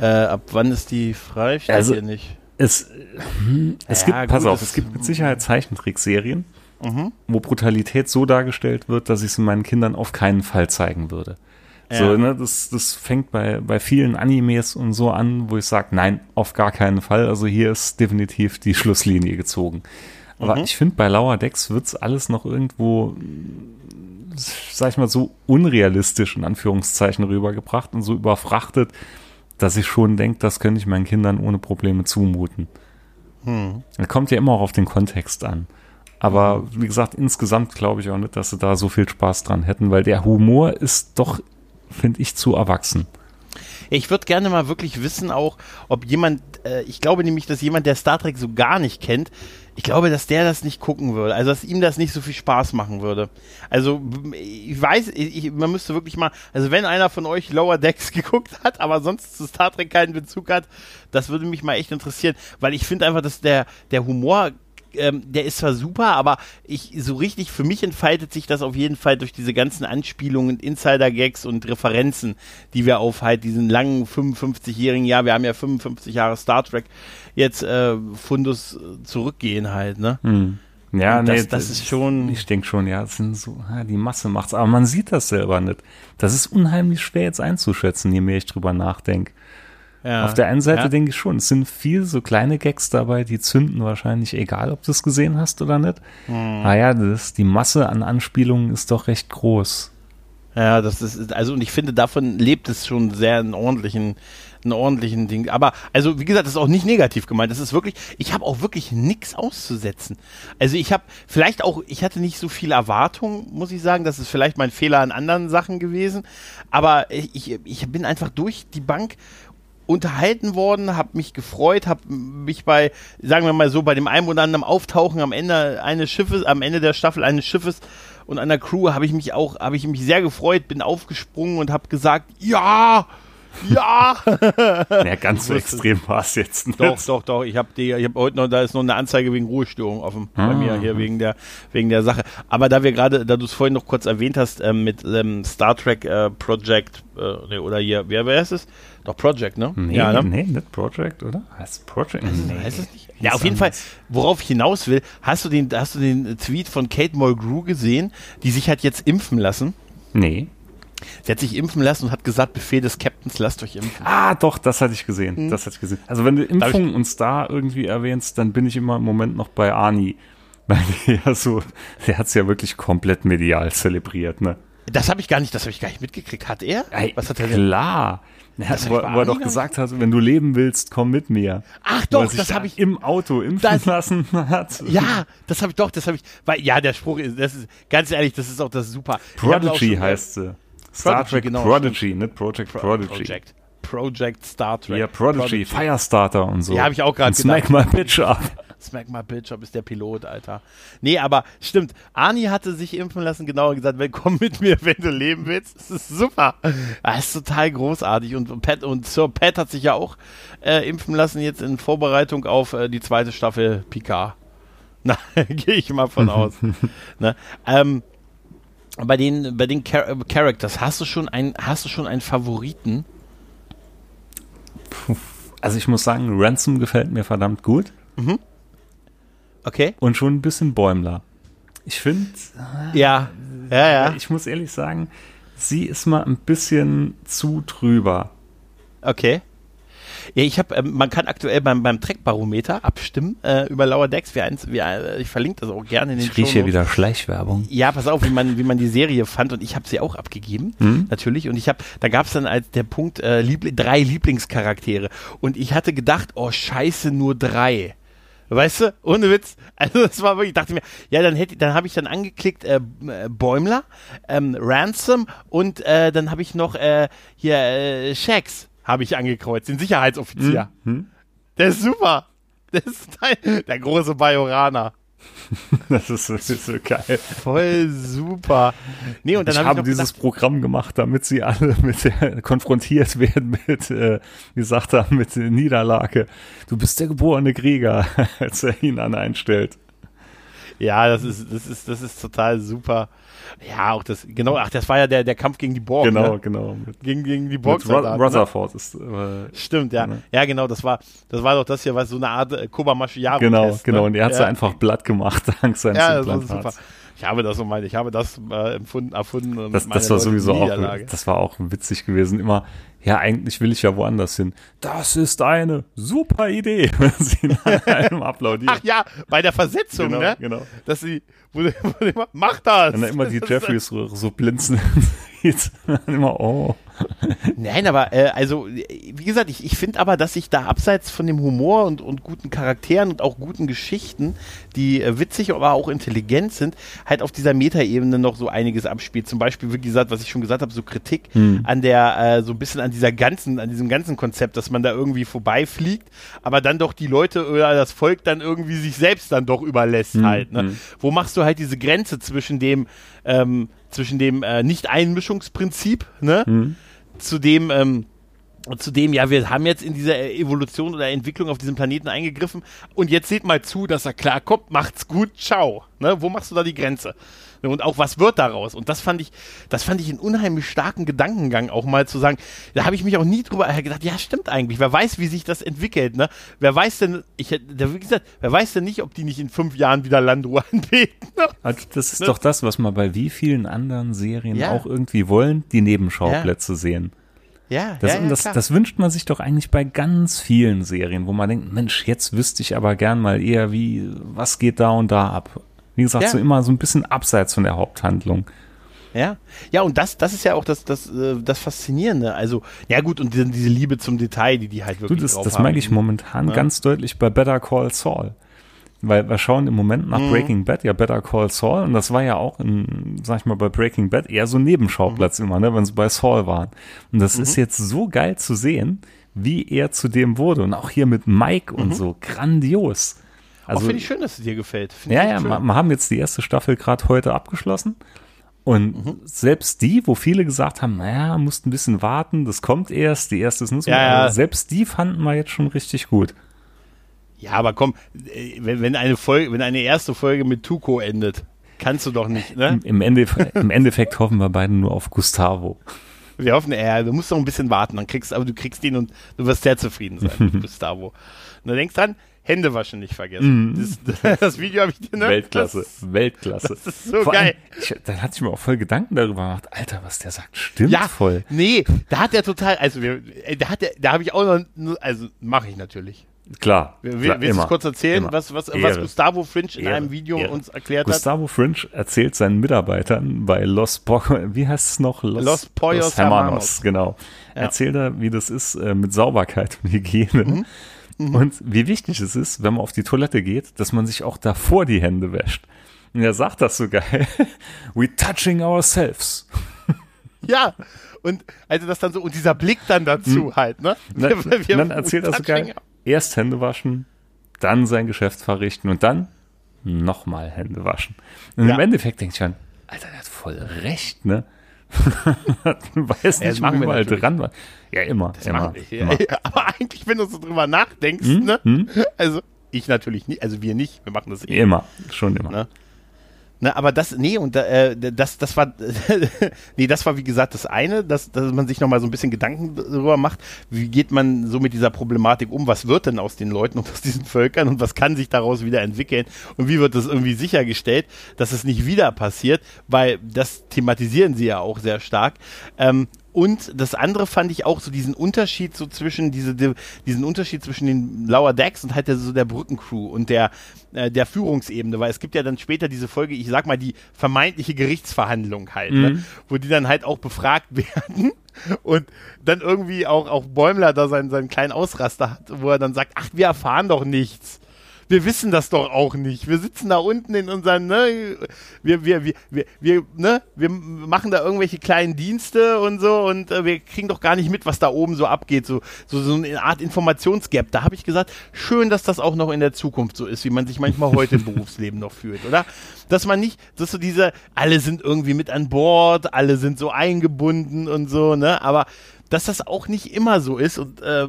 äh, ab wann ist die frei?
Steht also, hier nicht. Es, hm, es ja, gibt, pass auf, es gibt mit Sicherheit Zeichentrickserien, mhm. wo Brutalität so dargestellt wird, dass ich es meinen Kindern auf keinen Fall zeigen würde. Ja. So, ne, das, das fängt bei, bei vielen Animes und so an, wo ich sage, nein, auf gar keinen Fall. Also hier ist definitiv die Schlusslinie gezogen. Aber mhm. ich finde, bei Lower Decks wird's alles noch irgendwo, sag ich mal, so unrealistisch in Anführungszeichen rübergebracht und so überfrachtet, dass ich schon denke, das könnte ich meinen Kindern ohne Probleme zumuten. Hm. Kommt ja immer auch auf den Kontext an. Aber wie gesagt, insgesamt glaube ich auch nicht, dass sie da so viel Spaß dran hätten, weil der Humor ist doch, finde ich, zu erwachsen.
Ich würde gerne mal wirklich wissen auch, ob jemand, äh, ich glaube nämlich, dass jemand, der Star Trek so gar nicht kennt, ich glaube, dass der das nicht gucken würde. Also, dass ihm das nicht so viel Spaß machen würde. Also, ich weiß, ich, man müsste wirklich mal, also wenn einer von euch Lower Decks geguckt hat, aber sonst zu Star Trek keinen Bezug hat, das würde mich mal echt interessieren, weil ich finde einfach, dass der, der Humor ähm, der ist zwar super, aber ich so richtig für mich entfaltet sich das auf jeden Fall durch diese ganzen Anspielungen, Insider-Gags und Referenzen, die wir auf halt diesen langen 55-jährigen Jahr, wir haben ja 55 Jahre Star Trek, jetzt äh, Fundus zurückgehen halt, ne?
Hm. Ja, das, nee, das, ist schon. Ich denke schon, ja, das sind so, die Masse macht's, aber man sieht das selber nicht. Das ist unheimlich schwer jetzt einzuschätzen, je mehr ich drüber nachdenke. Ja, Auf der einen Seite ja. denke ich schon, es sind viel so kleine Gags dabei, die zünden wahrscheinlich, egal ob du es gesehen hast oder nicht. Hm. Naja, das, die Masse an Anspielungen ist doch recht groß.
Ja, das ist, also, und ich finde, davon lebt es schon sehr einen ordentlichen, einen ordentlichen Ding. Aber, also, wie gesagt, das ist auch nicht negativ gemeint. Das ist wirklich, ich habe auch wirklich nichts auszusetzen. Also, ich habe vielleicht auch, ich hatte nicht so viel Erwartung, muss ich sagen. Das ist vielleicht mein Fehler an anderen Sachen gewesen. Aber ich, ich bin einfach durch die Bank unterhalten worden, habe mich gefreut, habe mich bei, sagen wir mal so, bei dem einen oder anderen Auftauchen am Ende eines Schiffes, am Ende der Staffel eines Schiffes und einer Crew habe ich mich auch, habe ich mich sehr gefreut, bin aufgesprungen und habe gesagt, ja, ja!
ja, ganz so extrem war es jetzt
nicht. Doch, doch, doch. Ich habe habe heute noch, da ist noch eine Anzeige wegen Ruhestörung offen ah. bei mir hier wegen der, wegen der Sache. Aber da wir gerade, da du es vorhin noch kurz erwähnt hast, ähm, mit ähm, Star Trek äh, Project, äh, oder hier, wer, wer ist es? Doch Project, ne?
Nee, ja, ne? nee, nicht Project, oder?
Heißt Project? Nee. Heißt es nicht? Ja, auf jeden Fall, worauf ich hinaus will, hast du den, hast du den Tweet von Kate Mulgrew gesehen, die sich hat jetzt impfen lassen?
Nee.
Sie hat sich impfen lassen und hat gesagt, Befehl des Captains, lasst euch impfen.
Ah, doch, das hatte ich gesehen. Mhm. Das hatte ich gesehen. Also wenn du Impfung und Star irgendwie erwähnst, dann bin ich immer im Moment noch bei Arnie. Weil der so, der hat es ja wirklich komplett medial zelebriert, ne?
Das habe ich gar nicht, das habe ich gar nicht mitgekriegt. Hat er?
Ey, Was hat er denn? Klar. Ja, wo, wo er doch gesagt hat, wenn du leben willst, komm mit mir.
Ach doch, das habe ich
im Auto impfen das, lassen hat.
Ja, das habe ich doch, das habe ich, weil ja, der Spruch ist, das ist ganz ehrlich, das ist auch das super.
Prodigy heißt sie. Star Trek genau, Prodigy, nicht Project Pro Prodigy.
Project. Project Star Trek.
Ja, Prodigy, Prodigy. Firestarter und so.
Ja, habe ich auch gerade
Smack my bitch up.
Smack my bitch up ist der Pilot, Alter. Nee, aber stimmt. Ani hatte sich impfen lassen, genauer gesagt, komm mit mir, wenn du leben willst. Das ist super. Das ist total großartig. Und Pat und Sir Pat hat sich ja auch äh, impfen lassen, jetzt in Vorbereitung auf äh, die zweite Staffel Picard. Na, gehe ich mal von aus. ne? ähm, bei den, bei den Char Characters, hast du schon ein, hast du schon einen Favoriten?
Also ich muss sagen, Ransom gefällt mir verdammt gut. Mhm.
Okay.
Und schon ein bisschen Bäumler. Ich finde.
Ja, ja, ja.
Ich muss ehrlich sagen, sie ist mal ein bisschen zu drüber.
Okay. Ja, ich habe, ähm, man kann aktuell beim, beim Trackbarometer abstimmen äh, über Lower Decks. Wie eins, wie, äh, ich verlinke das auch gerne in den
Ich rieche hier wieder Schleichwerbung.
Ja, pass auf, wie man, wie man die Serie fand und ich habe sie auch abgegeben, mhm. natürlich. Und ich habe, da gab es dann als der Punkt äh, Liebl drei Lieblingscharaktere und ich hatte gedacht, oh Scheiße, nur drei. Weißt du, ohne Witz. Also das war wirklich, ich dachte mir, ja, dann hätte, dann habe ich dann angeklickt äh, äh, Bäumler, ähm, Ransom und äh, dann habe ich noch äh, hier äh, Shax habe ich angekreuzt, den Sicherheitsoffizier. Mhm. Der ist super. Der ist der, der große Bajoraner.
Das ist, so, das ist so geil.
Voll super.
Nee, und dann ich hab habe dieses gedacht, Programm gemacht, damit sie alle mit der, konfrontiert werden mit, äh, wie sagt er, mit Niederlage. Du bist der geborene Krieger, als er ihn an einstellt.
Ja, das ist, das ist, das ist total super. Ja, auch das, genau, ach, das war ja der, der Kampf gegen die Borg.
Genau,
ne?
genau.
Gegen, gegen die Borg.
Ne? Rutherford ne? ist.
Äh, Stimmt, ja. Ne? Ja, genau, das war, das war doch das hier, was so eine Art äh, Kobayashi-Yaro
Genau, genau, ne? und er hat ja. einfach blatt gemacht, dank seines ja, Implantats.
Ich habe das so meine, ich habe das äh, empfunden, erfunden.
Das, das war sowieso auch, das war auch witzig gewesen. Immer, ja, eigentlich will ich ja woanders hin. Das ist eine super Idee, wenn sie nach einem applaudieren.
Ach ja, bei der Versetzung,
genau,
ne?
Genau.
Dass sie, wo, wo mach das!
Und dann immer die Jeffreys so, so blinzen sieht. immer, oh.
Nein, aber äh, also, wie gesagt, ich, ich finde aber, dass sich da abseits von dem Humor und, und guten Charakteren und auch guten Geschichten, die äh, witzig, aber auch intelligent sind, halt auf dieser Metaebene noch so einiges abspielt. Zum Beispiel, wie gesagt, was ich schon gesagt habe, so Kritik hm. an der, äh, so ein bisschen an dieser ganzen, an diesem ganzen Konzept, dass man da irgendwie vorbeifliegt, aber dann doch die Leute oder das Volk dann irgendwie sich selbst dann doch überlässt hm. halt. Ne? Hm. Wo machst du halt diese Grenze zwischen dem, ähm, zwischen dem äh, Nicht-Einmischungsprinzip, ne? Hm zu dem, ähm, zu dem, ja, wir haben jetzt in dieser Evolution oder Entwicklung auf diesem Planeten eingegriffen und jetzt seht mal zu, dass er klar kommt, macht's gut, ciao. Ne? Wo machst du da die Grenze? Und auch was wird daraus? Und das fand ich, das fand ich einen unheimlich starken Gedankengang, auch mal zu sagen, da habe ich mich auch nie drüber gedacht, ja, stimmt eigentlich. Wer weiß, wie sich das entwickelt, ne? Wer weiß denn, ich hätte, wie gesagt, wer weiß denn nicht, ob die nicht in fünf Jahren wieder Landruhe anbeten? Ne?
Also das ist ne? doch das, was man bei wie vielen anderen Serien ja. auch irgendwie wollen, die Nebenschauplätze ja. sehen.
Ja,
das,
ja, ja
das, das, wünscht man sich doch eigentlich bei ganz vielen Serien, wo man denkt, Mensch, jetzt wüsste ich aber gern mal eher, wie, was geht da und da ab. Wie gesagt, ja. so immer so ein bisschen abseits von der Haupthandlung.
Ja, ja, und das, das ist ja auch das, das, äh, das Faszinierende. Also, ja gut, und diese, diese Liebe zum Detail, die die halt wirklich
du, das, drauf das haben. Das merke ich momentan ja. ganz deutlich bei Better Call Saul. Weil wir schauen im Moment nach mhm. Breaking Bad, ja Better Call Saul, und das war ja auch, in, sag ich mal, bei Breaking Bad eher so ein Nebenschauplatz mhm. immer, ne, wenn sie bei Saul waren. Und das mhm. ist jetzt so geil zu sehen, wie er zu dem wurde. Und auch hier mit Mike und mhm. so, grandios.
Also finde ich schön, dass es dir gefällt.
Find ja, ja, wir haben jetzt die erste Staffel gerade heute abgeschlossen. Und mhm. selbst die, wo viele gesagt haben, naja, musst ein bisschen warten, das kommt erst, die erste ist so, ja, ja. selbst die fanden wir jetzt schon richtig gut.
Ja, aber komm, äh, wenn, wenn eine Folge, wenn eine erste Folge mit Tuko endet, kannst du doch nicht, ne?
Im, Ende, im Endeffekt hoffen wir beide nur auf Gustavo.
Wir hoffen, ja, du musst noch ein bisschen warten, dann kriegst, aber du kriegst ihn und du wirst sehr zufrieden sein, Gustavo. Und dann denkst dran, Hände waschen nicht vergessen. Mm. Das, das, Video habe ich dir,
ne? Weltklasse, das, Weltklasse.
Das ist so Vor geil.
Allem, da hatte ich mir auch voll Gedanken darüber gemacht. Alter, was der sagt, stimmt ja, voll.
Nee, da hat er total, also wir, da hat er, da habe ich auch noch, also mache ich natürlich.
Klar.
Willst du kurz erzählen, immer. was, was, was Gustavo Fringe in Ehre. einem Video Ehre. uns erklärt
Gustavo hat? Gustavo Fringe erzählt seinen Mitarbeitern bei Los Bo wie heißt es noch?
Los, Los Pollos Los Hermanos,
genau. Ja. Erzählt er, wie das ist äh, mit Sauberkeit und Hygiene. Mhm. Mhm. Und wie wichtig es ist, wenn man auf die Toilette geht, dass man sich auch davor die Hände wäscht. Und er sagt das so geil. We touching ourselves.
Ja, und also das dann so, und dieser Blick dann dazu mhm. halt, ne?
Wir, wir, dann erzählt er so geil, erst Hände waschen, dann sein Geschäft verrichten und dann nochmal Hände waschen. Und ja. im Endeffekt denke ich dann, Alter, der hat voll recht, ne? du weißt nicht, ja, wie mal dran war. Ja, immer. Das immer,
immer. Aber eigentlich, wenn du so drüber nachdenkst, hm? ne? Hm? Also, ich natürlich nicht, also wir nicht, wir machen das
eh. Immer, schon immer. Ne?
Ne, aber das, nee, und äh, das, das war, nee, das war wie gesagt das eine, dass, dass man sich nochmal so ein bisschen Gedanken darüber macht, wie geht man so mit dieser Problematik um, was wird denn aus den Leuten und aus diesen Völkern und was kann sich daraus wieder entwickeln? Und wie wird das irgendwie sichergestellt, dass es nicht wieder passiert, weil das thematisieren sie ja auch sehr stark. Ähm, und das andere fand ich auch so diesen Unterschied so zwischen diese diesen Unterschied zwischen den Lower Decks und halt der, so der Brückencrew und der äh, der Führungsebene, weil es gibt ja dann später diese Folge, ich sag mal die vermeintliche Gerichtsverhandlung halt, ne, mhm. ne, wo die dann halt auch befragt werden und dann irgendwie auch auch Bäumler da seinen seinen kleinen Ausraster hat, wo er dann sagt, ach wir erfahren doch nichts wir wissen das doch auch nicht. Wir sitzen da unten in unseren, ne, wir, wir, wir, wir, wir, ne, wir machen da irgendwelche kleinen Dienste und so und äh, wir kriegen doch gar nicht mit, was da oben so abgeht. So, so, so eine Art Informationsgap. Da habe ich gesagt, schön, dass das auch noch in der Zukunft so ist, wie man sich manchmal heute im Berufsleben noch fühlt, oder? Dass man nicht, dass so diese, alle sind irgendwie mit an Bord, alle sind so eingebunden und so, ne, aber dass das auch nicht immer so ist und äh,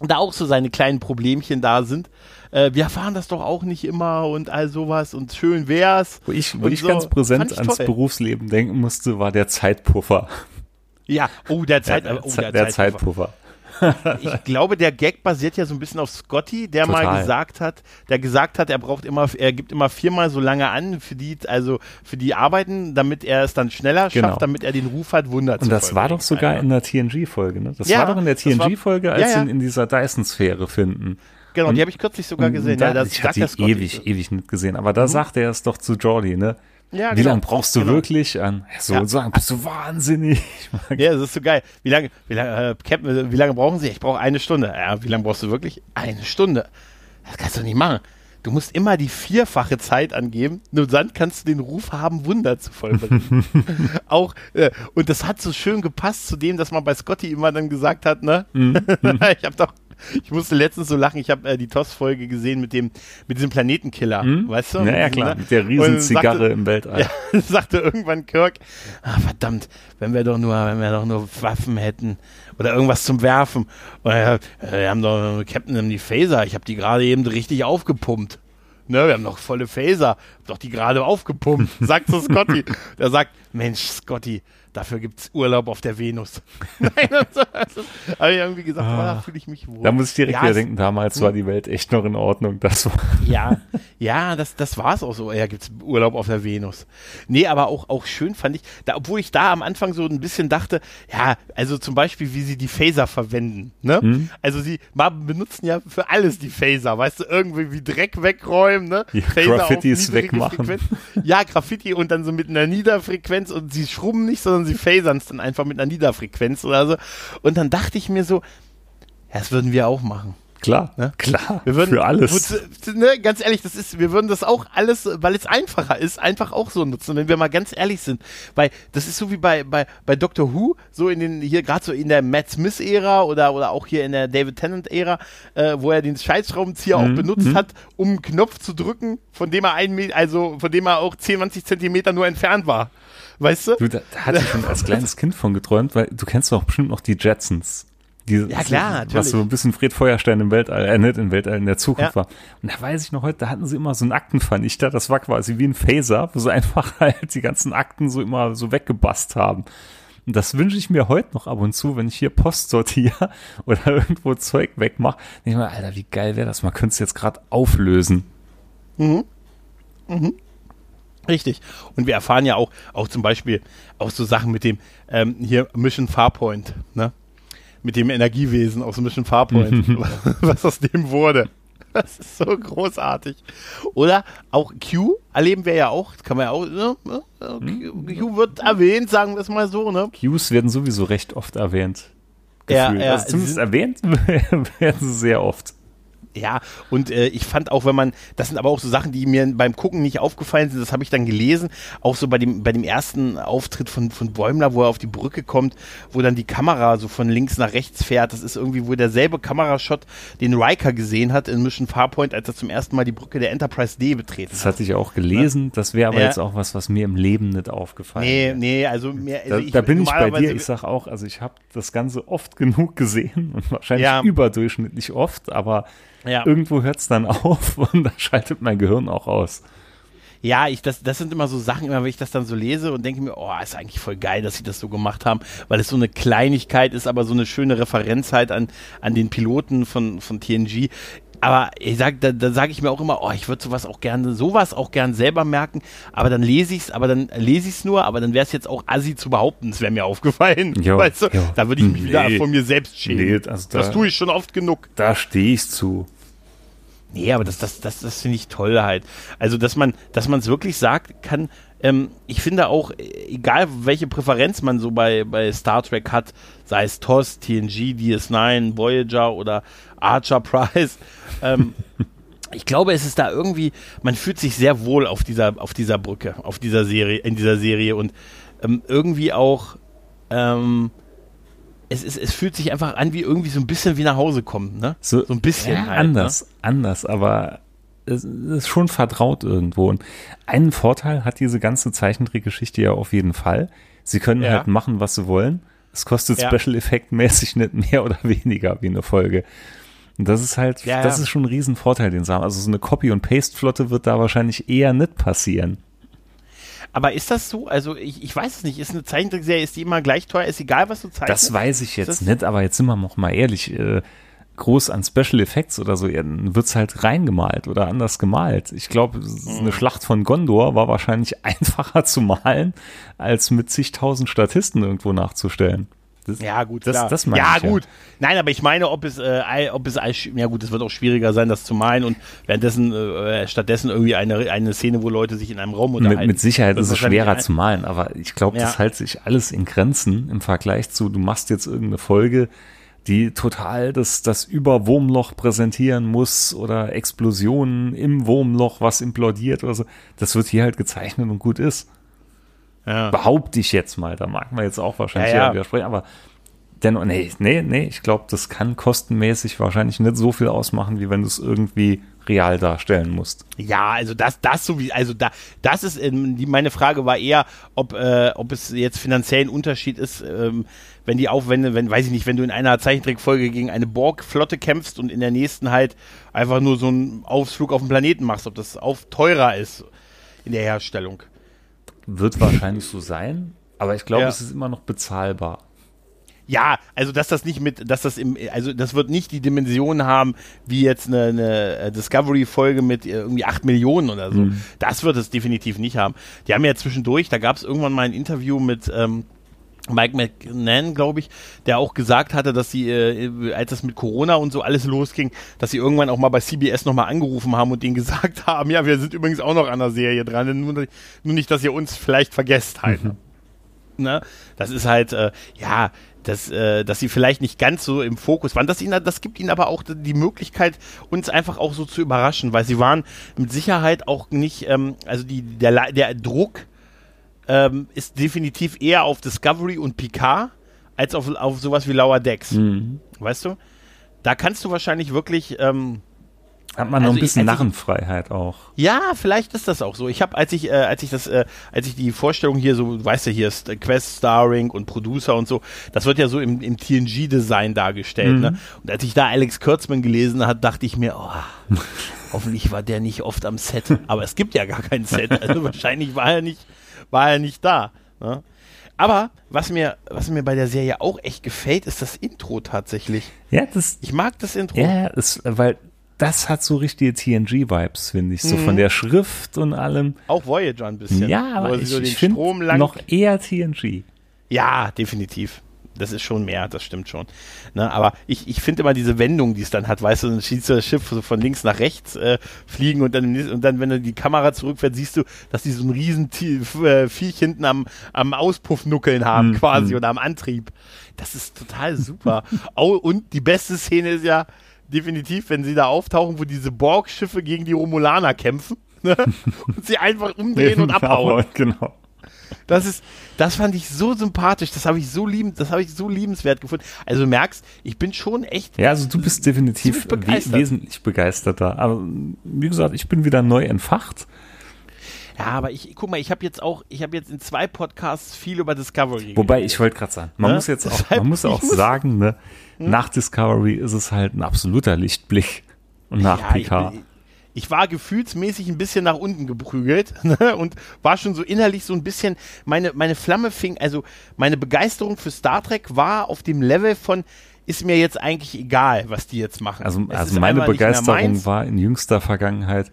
da auch so seine kleinen Problemchen da sind äh, wir erfahren das doch auch nicht immer und all sowas und schön wär's.
Wo ich, wo ich so. ganz präsent ich ans toll. Berufsleben denken musste, war der Zeitpuffer.
Ja, oh, der, Zeit,
der,
oh,
der, der Zeitpuffer.
ich glaube, der Gag basiert ja so ein bisschen auf Scotty, der Total. mal gesagt hat, der gesagt hat, er braucht immer, er gibt immer viermal so lange an für die, also für die Arbeiten, damit er es dann schneller schafft, genau. damit er den Ruf hat, Wunder
Und das war doch sogar in der TNG-Folge, ne? Das ja, war doch in der TNG-Folge, als ja, ja. sie ihn in dieser Dyson-Sphäre finden.
Genau, und, die habe ich kürzlich sogar gesehen.
Da, ja, das ich hatte die ewig, ewig nicht gesehen. Aber da mhm. sagte er es doch zu Jordi, ne? Ja, wie lange brauchst du genau. wirklich an? So ja. sagen, bist du wahnsinnig.
Ja, das ist so geil. Wie lange, wie lange, äh, Captain, wie lange brauchen Sie? Ich brauche eine Stunde. Ja, wie lange brauchst du wirklich? Eine Stunde. Das kannst du nicht machen. Du musst immer die vierfache Zeit angeben, nur dann kannst du den Ruf haben, Wunder zu vollbringen. Auch, äh, und das hat so schön gepasst zu dem, dass man bei Scotty immer dann gesagt hat, ne? Mhm. ich habe doch, ich musste letztens so lachen, ich habe äh, die TOS-Folge gesehen mit dem, mit diesem Planetenkiller, hm? weißt du?
Ja, ja klar, mit der Riesenzigarre sagte, im Weltall.
Ja, sagte irgendwann Kirk, ah, verdammt, wenn wir doch nur, wenn wir doch nur Waffen hätten oder irgendwas zum Werfen. Und äh, wir haben doch Captain die Phaser, ich habe die gerade eben richtig aufgepumpt. Ne, wir haben noch volle Phaser, doch die gerade aufgepumpt, sagt so Scotty. Der sagt, Mensch, Scotty, dafür gibt es Urlaub auf der Venus. Nein, also, also, habe ich irgendwie gesagt, ah, oh, da fühle ich mich wohl.
Da muss ich direkt ja, wieder denken, damals war die Welt echt noch in Ordnung. Das war
ja, ja, das, das war es auch so. Ja, gibt es Urlaub auf der Venus. Nee, aber auch, auch schön fand ich, da, obwohl ich da am Anfang so ein bisschen dachte, ja, also zum Beispiel, wie sie die Phaser verwenden. Ne? Hm? Also sie benutzen ja für alles die Phaser, weißt du, irgendwie wie Dreck wegräumen, ne?
Ja, Graffitis wegmachen.
Frequenz. Ja, Graffiti und dann so mit einer Niederfrequenz und sie schrubben nicht, sondern sie phasern es dann einfach mit einer Niederfrequenz oder so. Und dann dachte ich mir so, ja, das würden wir auch machen.
Klar, ne? klar.
Wir würden, für alles. Ne, ganz ehrlich, das ist, wir würden das auch alles, weil es einfacher ist, einfach auch so nutzen, wenn wir mal ganz ehrlich sind. Weil das ist so wie bei, bei, bei Doctor Who, so in den, hier gerade so in der Matt Smith-Ära oder, oder auch hier in der David Tennant-Ära, äh, wo er den Scheißschraubenzieher mhm. auch benutzt mhm. hat, um einen Knopf zu drücken, von dem er ein, also von dem er auch 10, 20 Zentimeter nur entfernt war. Weißt du?
du da, hatte ich schon als kleines Kind von geträumt, weil du kennst doch bestimmt noch die Jetsons. Die,
ja, klar,
natürlich. Was so ein bisschen Fred Feuerstein im Weltall, äh, nicht im Weltall, in der Zukunft ja. war. Und da weiß ich noch heute, da hatten sie immer so einen Aktenvernichter, das war quasi wie ein Phaser, wo sie einfach halt die ganzen Akten so immer so weggebast haben. Und das wünsche ich mir heute noch ab und zu, wenn ich hier Post sortiere oder irgendwo Zeug wegmache. Denke ich mir, Alter, wie geil wäre das? Man könnte es jetzt gerade auflösen.
Mhm. Mhm. Richtig. Und wir erfahren ja auch, auch zum Beispiel auch so Sachen mit dem ähm, hier Mission Farpoint, ne? Mit dem Energiewesen aus Mission Farpoint, was aus dem wurde. Das ist so großartig. Oder auch Q erleben wir ja auch, kann man ja auch, ne? Q, Q wird erwähnt, sagen wir es mal so, ne?
Qs werden sowieso recht oft erwähnt. Ja, ja, also zumindest erwähnt werden sie sehr oft.
Ja, und äh, ich fand auch, wenn man, das sind aber auch so Sachen, die mir beim Gucken nicht aufgefallen sind, das habe ich dann gelesen, auch so bei dem, bei dem ersten Auftritt von, von Bäumler, wo er auf die Brücke kommt, wo dann die Kamera so von links nach rechts fährt, das ist irgendwie wohl derselbe Kamerashot, den Riker gesehen hat in Mission Farpoint, als er zum ersten Mal die Brücke der Enterprise D betreten
das hat. Das hatte ich auch gelesen, das wäre aber ja. jetzt auch was, was mir im Leben nicht aufgefallen
Nee, wäre. nee, also mir, also
da, ich, da bin ich bei dir, ich sag auch, also ich habe das Ganze oft genug gesehen und wahrscheinlich ja. überdurchschnittlich oft, aber ja. Irgendwo hört es dann auf und dann schaltet mein Gehirn auch aus.
Ja, ich, das, das sind immer so Sachen, immer wenn ich das dann so lese und denke mir, oh, ist eigentlich voll geil, dass sie das so gemacht haben, weil es so eine Kleinigkeit ist, aber so eine schöne Referenz halt an, an den Piloten von, von TNG aber ich sag, da, da sage ich mir auch immer, oh, ich würde sowas auch gerne, sowas auch gern selber merken, aber dann lese ich es, aber dann lese ich es nur, aber dann wäre es jetzt auch assi zu behaupten, es wäre mir aufgefallen. Jo, weißt du? Jo. Da würde ich mich nee, wieder von mir selbst schämen. Nee, also da, das tue ich schon oft genug.
Da stehe ich zu.
Nee, aber das, das, das, das finde ich toll halt. Also, dass man, dass man es wirklich sagt, kann, ähm, ich finde auch, egal welche Präferenz man so bei, bei Star Trek hat, sei es TOS, TNG, DS9, Voyager oder Archer Prize, ähm, ich glaube, es ist da irgendwie, man fühlt sich sehr wohl auf dieser, auf dieser Brücke, auf dieser Serie, in dieser Serie und ähm, irgendwie auch, ähm, es, ist, es fühlt sich einfach an wie irgendwie so ein bisschen wie nach Hause kommen, ne?
So, so ein bisschen. Ja, halt, anders, ne? anders, aber es ist schon vertraut irgendwo. Und einen Vorteil hat diese ganze Zeichentrickgeschichte ja auf jeden Fall. Sie können ja. halt machen, was sie wollen. Es kostet ja. Special Effect mäßig nicht mehr oder weniger wie eine Folge. Und das ist halt, ja, das ist schon ein Riesenvorteil, den sie haben. Also so eine Copy- und Paste-Flotte wird da wahrscheinlich eher nicht passieren.
Aber ist das so? Also ich, ich weiß es nicht. Ist eine Zeichentrickserie, ist die immer gleich teuer? Ist egal, was du zeichnest?
Das weiß ich jetzt nicht, aber jetzt sind wir noch mal ehrlich. Äh, groß an Special Effects oder so, dann wird's halt reingemalt oder anders gemalt. Ich glaube, eine mhm. Schlacht von Gondor war wahrscheinlich einfacher zu malen, als mit zigtausend Statisten irgendwo nachzustellen.
Das, ja, gut, das, das meine ja, ich. Ja, gut. Nein, aber ich meine, ob es, äh, ob es, ja gut, es wird auch schwieriger sein, das zu malen und währenddessen, äh, stattdessen irgendwie eine, eine Szene, wo Leute sich in einem Raum unterhalten.
Mit, mit Sicherheit ist es schwerer zu malen, aber ich glaube, ja. das hält sich alles in Grenzen im Vergleich zu, du machst jetzt irgendeine Folge, die total das, das Überwurmloch präsentieren muss oder Explosionen im Wurmloch, was implodiert oder so. Das wird hier halt gezeichnet und gut ist. Ja. Behaupte ich jetzt mal, da mag man jetzt auch wahrscheinlich ja, ja. widersprechen, aber dennoch, nee, nee, nee, ich glaube, das kann kostenmäßig wahrscheinlich nicht so viel ausmachen, wie wenn du es irgendwie real darstellen musst.
Ja, also das, das so wie, also da, das ist, ähm, die, meine Frage war eher, ob, äh, ob es jetzt finanziell ein Unterschied ist, ähm, wenn die Aufwände, wenn, weiß ich nicht, wenn du in einer Zeichentrickfolge gegen eine Borg-Flotte kämpfst und in der nächsten halt einfach nur so einen Ausflug auf den Planeten machst, ob das auf teurer ist in der Herstellung.
Wird wahrscheinlich so sein, aber ich glaube, ja. es ist immer noch bezahlbar.
Ja, also dass das nicht mit, dass das im, also das wird nicht die Dimension haben, wie jetzt eine, eine äh, Discovery-Folge mit irgendwie 8 Millionen oder so. Mhm. Das wird es definitiv nicht haben. Die haben ja zwischendurch, da gab es irgendwann mal ein Interview mit ähm, Mike McNann, glaube ich, der auch gesagt hatte, dass sie, äh, als das mit Corona und so alles losging, dass sie irgendwann auch mal bei CBS nochmal angerufen haben und denen gesagt haben, ja, wir sind übrigens auch noch an der Serie dran, nur, nur nicht, dass ihr uns vielleicht vergesst halt. Mhm. Ne? Das ist halt, äh, ja, dass, äh, dass sie vielleicht nicht ganz so im Fokus waren. Das, ihnen, das gibt ihnen aber auch die Möglichkeit, uns einfach auch so zu überraschen, weil sie waren mit Sicherheit auch nicht, ähm, also die, der, der Druck, ähm, ist definitiv eher auf Discovery und Picard als auf, auf sowas wie Lower Decks. Mhm. Weißt du? Da kannst du wahrscheinlich wirklich. Ähm,
hat man noch also ein bisschen ich, Narrenfreiheit auch.
Ja, vielleicht ist das auch so. Ich habe, als ich, äh, als ich das, äh, als ich die Vorstellung hier so, weißt du, hier ist Quest Starring und Producer und so, das wird ja so im, im TNG-Design dargestellt. Mhm. Ne? Und als ich da Alex Kurtzman gelesen hat, dachte ich mir, oh, hoffentlich war der nicht oft am Set. Aber es gibt ja gar kein Set. Also wahrscheinlich war er nicht war er nicht da. Ne? Aber was mir, was mir bei der Serie auch echt gefällt, ist das Intro tatsächlich.
Ja, das.
Ich mag das Intro.
Ja, das, weil das hat so richtige TNG-Vibes, finde ich. So mhm. von der Schrift und allem.
Auch Voyager ein bisschen.
Ja, aber ich, so ich finde noch eher TNG.
Ja, definitiv das ist schon mehr, das stimmt schon. Ne, aber ich, ich finde immer diese Wendung, die es dann hat, weißt du, dann schießt das Schiff so von links nach rechts äh, fliegen und dann, und dann, wenn du die Kamera zurückfährt, siehst du, dass die so ein riesen äh, Viech hinten am, am Auspuff nuckeln haben mhm. quasi oder am Antrieb. Das ist total super. oh, und die beste Szene ist ja definitiv, wenn sie da auftauchen, wo diese Borg-Schiffe gegen die Romulaner kämpfen ne? und sie einfach umdrehen und abhauen. Genau. Das ist, das fand ich so sympathisch, das habe ich so liebend, das habe ich so liebenswert gefunden. Also du merkst, ich bin schon echt.
Ja, also du bist definitiv begeistert. wesentlich begeisterter. Aber wie gesagt, ich bin wieder neu entfacht.
Ja, aber ich guck mal, ich habe jetzt auch, ich habe jetzt in zwei Podcasts viel über Discovery.
Wobei geredet. ich wollte gerade sagen, man ne? muss jetzt auch, man muss auch sagen, ne, hm? nach Discovery ist es halt ein absoluter Lichtblick und nach ja, Picard.
Ich, ich war gefühlsmäßig ein bisschen nach unten geprügelt ne? und war schon so innerlich so ein bisschen, meine, meine Flamme fing, also meine Begeisterung für Star Trek war auf dem Level von, ist mir jetzt eigentlich egal, was die jetzt machen.
Also, also meine Begeisterung war in jüngster Vergangenheit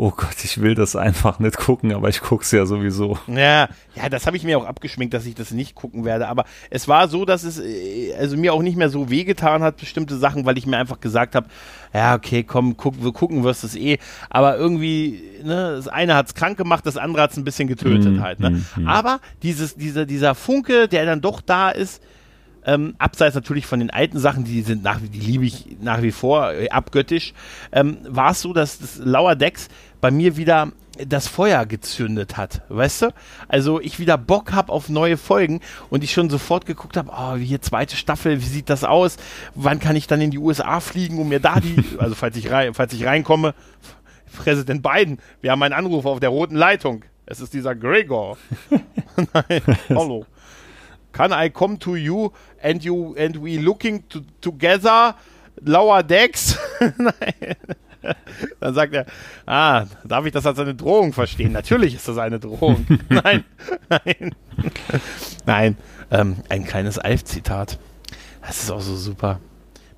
oh Gott, ich will das einfach nicht gucken, aber ich guck's ja sowieso.
Ja, ja, das habe ich mir auch abgeschminkt, dass ich das nicht gucken werde. Aber es war so, dass es äh, also mir auch nicht mehr so wehgetan hat, bestimmte Sachen, weil ich mir einfach gesagt habe, ja, okay, komm, guck, wir gucken wirst es eh. Aber irgendwie, ne, das eine hat's krank gemacht, das andere hat's ein bisschen getötet mm, halt. Ne? Mm, mm. Aber dieses, dieser, dieser Funke, der dann doch da ist, ähm, abseits natürlich von den alten Sachen, die sind nach, die liebe ich nach wie vor äh, abgöttisch, ähm, war es so, dass das Lower Decks bei mir wieder das Feuer gezündet hat, weißt du? Also ich wieder Bock habe auf neue Folgen und ich schon sofort geguckt habe, oh, hier zweite Staffel, wie sieht das aus? Wann kann ich dann in die USA fliegen, um mir da die, also falls ich rein, falls ich reinkomme, Präsident Biden, wir haben einen Anruf auf der roten Leitung. Es ist dieser Gregor. Nein, hallo. Can I come to you and you and we looking to, together lower decks? Nein. Dann sagt er, ah, darf ich das als eine Drohung verstehen? Natürlich ist das eine Drohung. nein, nein. nein, ähm, ein kleines Alf-Zitat. Das ist auch so super.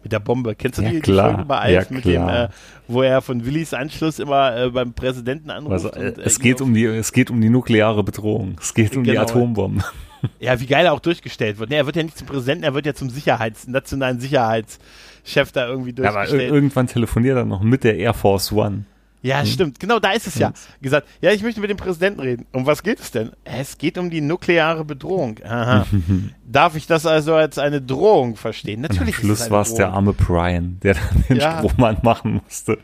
Mit der Bombe. Kennst du
ja,
die,
klar.
Folge bei Alf,
ja,
mit dem, äh, wo er von Willis Anschluss immer äh, beim Präsidenten anruft?
Also, äh, und, es, geht um die, es geht um die nukleare Bedrohung. Es geht um genau. die Atombomben.
Ja, wie geil er auch durchgestellt wird. Nee, er wird ja nicht zum Präsidenten, er wird ja zum Sicherheits-, nationalen Sicherheitschef da irgendwie durchgestellt.
Ja, aber irgendwann telefoniert er noch mit der Air Force One.
Ja, hm. stimmt. Genau, da ist es ja. Gesagt, ja, ich möchte mit dem Präsidenten reden. Um was geht es denn? Es geht um die nukleare Bedrohung. Aha. Darf ich das also als eine Drohung verstehen? Natürlich.
Und am Schluss war es der arme Brian, der dann den ja. Strohmann machen musste.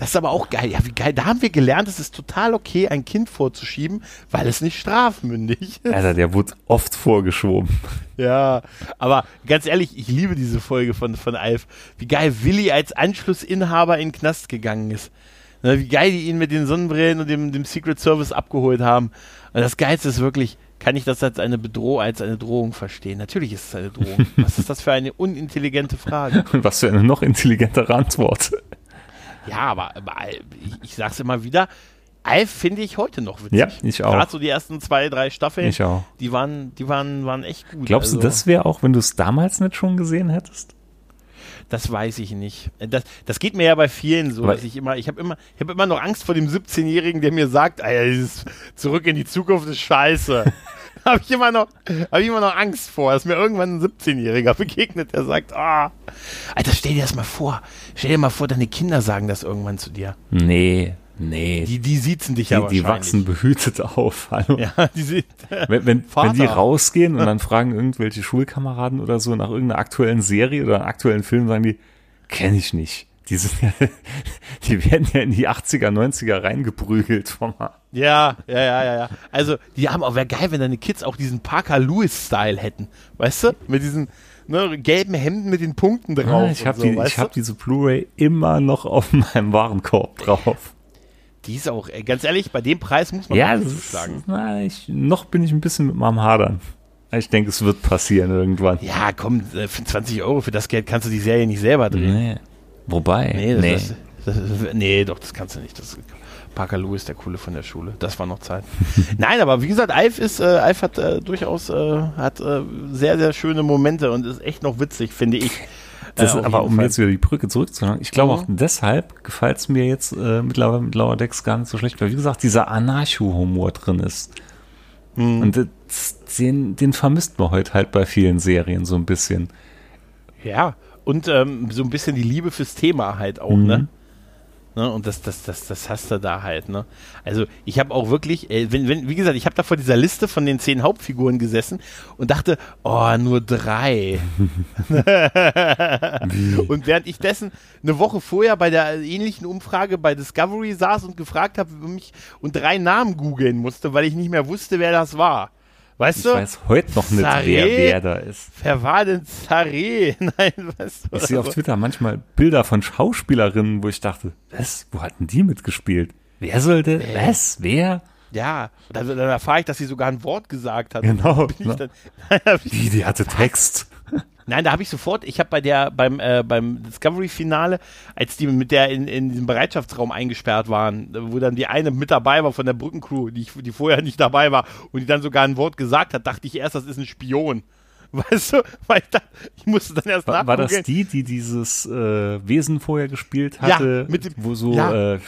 Das ist aber auch geil. Ja, wie geil. Da haben wir gelernt, es ist total okay, ein Kind vorzuschieben, weil es nicht strafmündig ist.
Alter, der wurde oft vorgeschoben.
Ja, aber ganz ehrlich, ich liebe diese Folge von, von Alf. Wie geil Willi als Anschlussinhaber in den Knast gegangen ist. Wie geil die ihn mit den Sonnenbrillen und dem, dem Secret Service abgeholt haben. Und das Geilste ist wirklich, kann ich das als eine Bedrohung, als eine Drohung verstehen? Natürlich ist es eine Drohung. Was ist das für eine unintelligente Frage?
Und was für eine noch intelligentere Antwort.
Ja, aber, aber ich, sag's immer wieder, Alf finde ich heute noch witzig.
Ja, ich auch.
Gerade so die ersten zwei, drei Staffeln.
Ich auch.
Die waren, die waren, waren echt gut.
Glaubst also, du, das wäre auch, wenn du es damals nicht schon gesehen hättest?
Das weiß ich nicht. Das, das geht mir ja bei vielen so, Aber dass ich immer, ich habe immer, ich habe immer noch Angst vor dem 17-Jährigen, der mir sagt, Alter, dieses Zurück in die Zukunft ist scheiße. habe ich immer noch, habe ich immer noch Angst vor, dass mir irgendwann ein 17-Jähriger begegnet, der sagt, ah, oh. Alter, stell dir das mal vor. Stell dir mal vor, deine Kinder sagen das irgendwann zu dir.
Nee, nee.
Die, die siezen dich ja
Die wachsen behütet auf. Hallo. Ja, die sind, wenn, wenn, wenn die rausgehen und dann fragen irgendwelche Schulkameraden oder so nach irgendeiner aktuellen Serie oder einem aktuellen Film, sagen die, kenne ich nicht. Die, sind ja, die werden ja in die 80er, 90er reingeprügelt vom
Ja, ja, ja, ja, ja. Also, die haben auch, wäre geil, wenn deine Kids auch diesen Parker Lewis-Style hätten. Weißt du? Mit diesen ne, gelben Hemden mit den Punkten drauf. Ja,
ich habe so, die, hab diese Blu-ray immer noch auf meinem Warenkorb drauf.
Die ist auch, ey, ganz ehrlich, bei dem Preis muss man
ja, zuschlagen. Na, ich, noch bin ich ein bisschen mit meinem Hadern. Ich denke, es wird passieren irgendwann.
Ja, komm, äh, für 20 Euro für das Geld kannst du die Serie nicht selber drehen. Nee.
Wobei?
Nee, das, nee. Das, das, nee, doch, das kannst du nicht. Das, Parker Lewis, der Coole von der Schule. Das war noch Zeit. Nein, aber wie gesagt, Alf ist, äh, Alf hat äh, durchaus äh, hat äh, sehr, sehr schöne Momente und ist echt noch witzig, finde ich.
Das ist aber, um Fall. jetzt wieder die Brücke zurückzuholen, ich glaube mhm. auch deshalb gefällt es mir jetzt äh, mittlerweile mit Lower Decks gar nicht so schlecht, weil wie gesagt, dieser Anarcho-Humor drin ist. Mhm. Und das, den, den vermisst man heute halt bei vielen Serien so ein bisschen.
Ja, und ähm, so ein bisschen die Liebe fürs Thema halt auch, ne? mhm. ne? Ne, und das, das, das, das hast du da halt, ne? Also ich habe auch wirklich, äh, wenn, wenn, wie gesagt, ich habe da vor dieser Liste von den zehn Hauptfiguren gesessen und dachte, oh, nur drei. und während ich dessen eine Woche vorher bei der ähnlichen Umfrage bei Discovery saß und gefragt habe mich und drei Namen googeln musste, weil ich nicht mehr wusste, wer das war. Weißt
ich
du?
Ich weiß heute noch nicht, Zaré? wer, wer da ist.
Wer war denn Zaré? Nein, weißt
du. Ich sehe auf Twitter manchmal Bilder von Schauspielerinnen, wo ich dachte, was? Wo hatten die mitgespielt? Wer sollte? Äh. Was? Wer?
Ja, dann, dann erfahre ich, dass sie sogar ein Wort gesagt hat.
Genau. Ne? Dann, die, die hatte Text.
Nein, da habe ich sofort, ich habe bei der, beim, äh, beim Discovery-Finale, als die mit der in, in diesem Bereitschaftsraum eingesperrt waren, wo dann die eine mit dabei war von der Brückencrew, die, die vorher nicht dabei war und die dann sogar ein Wort gesagt hat, dachte ich erst, das ist ein Spion. Weißt du, weil ich, da, ich musste dann erst
war, War das die, die dieses äh, Wesen vorher gespielt hatte?
Ja, mit dem,
wo so ja. Äh,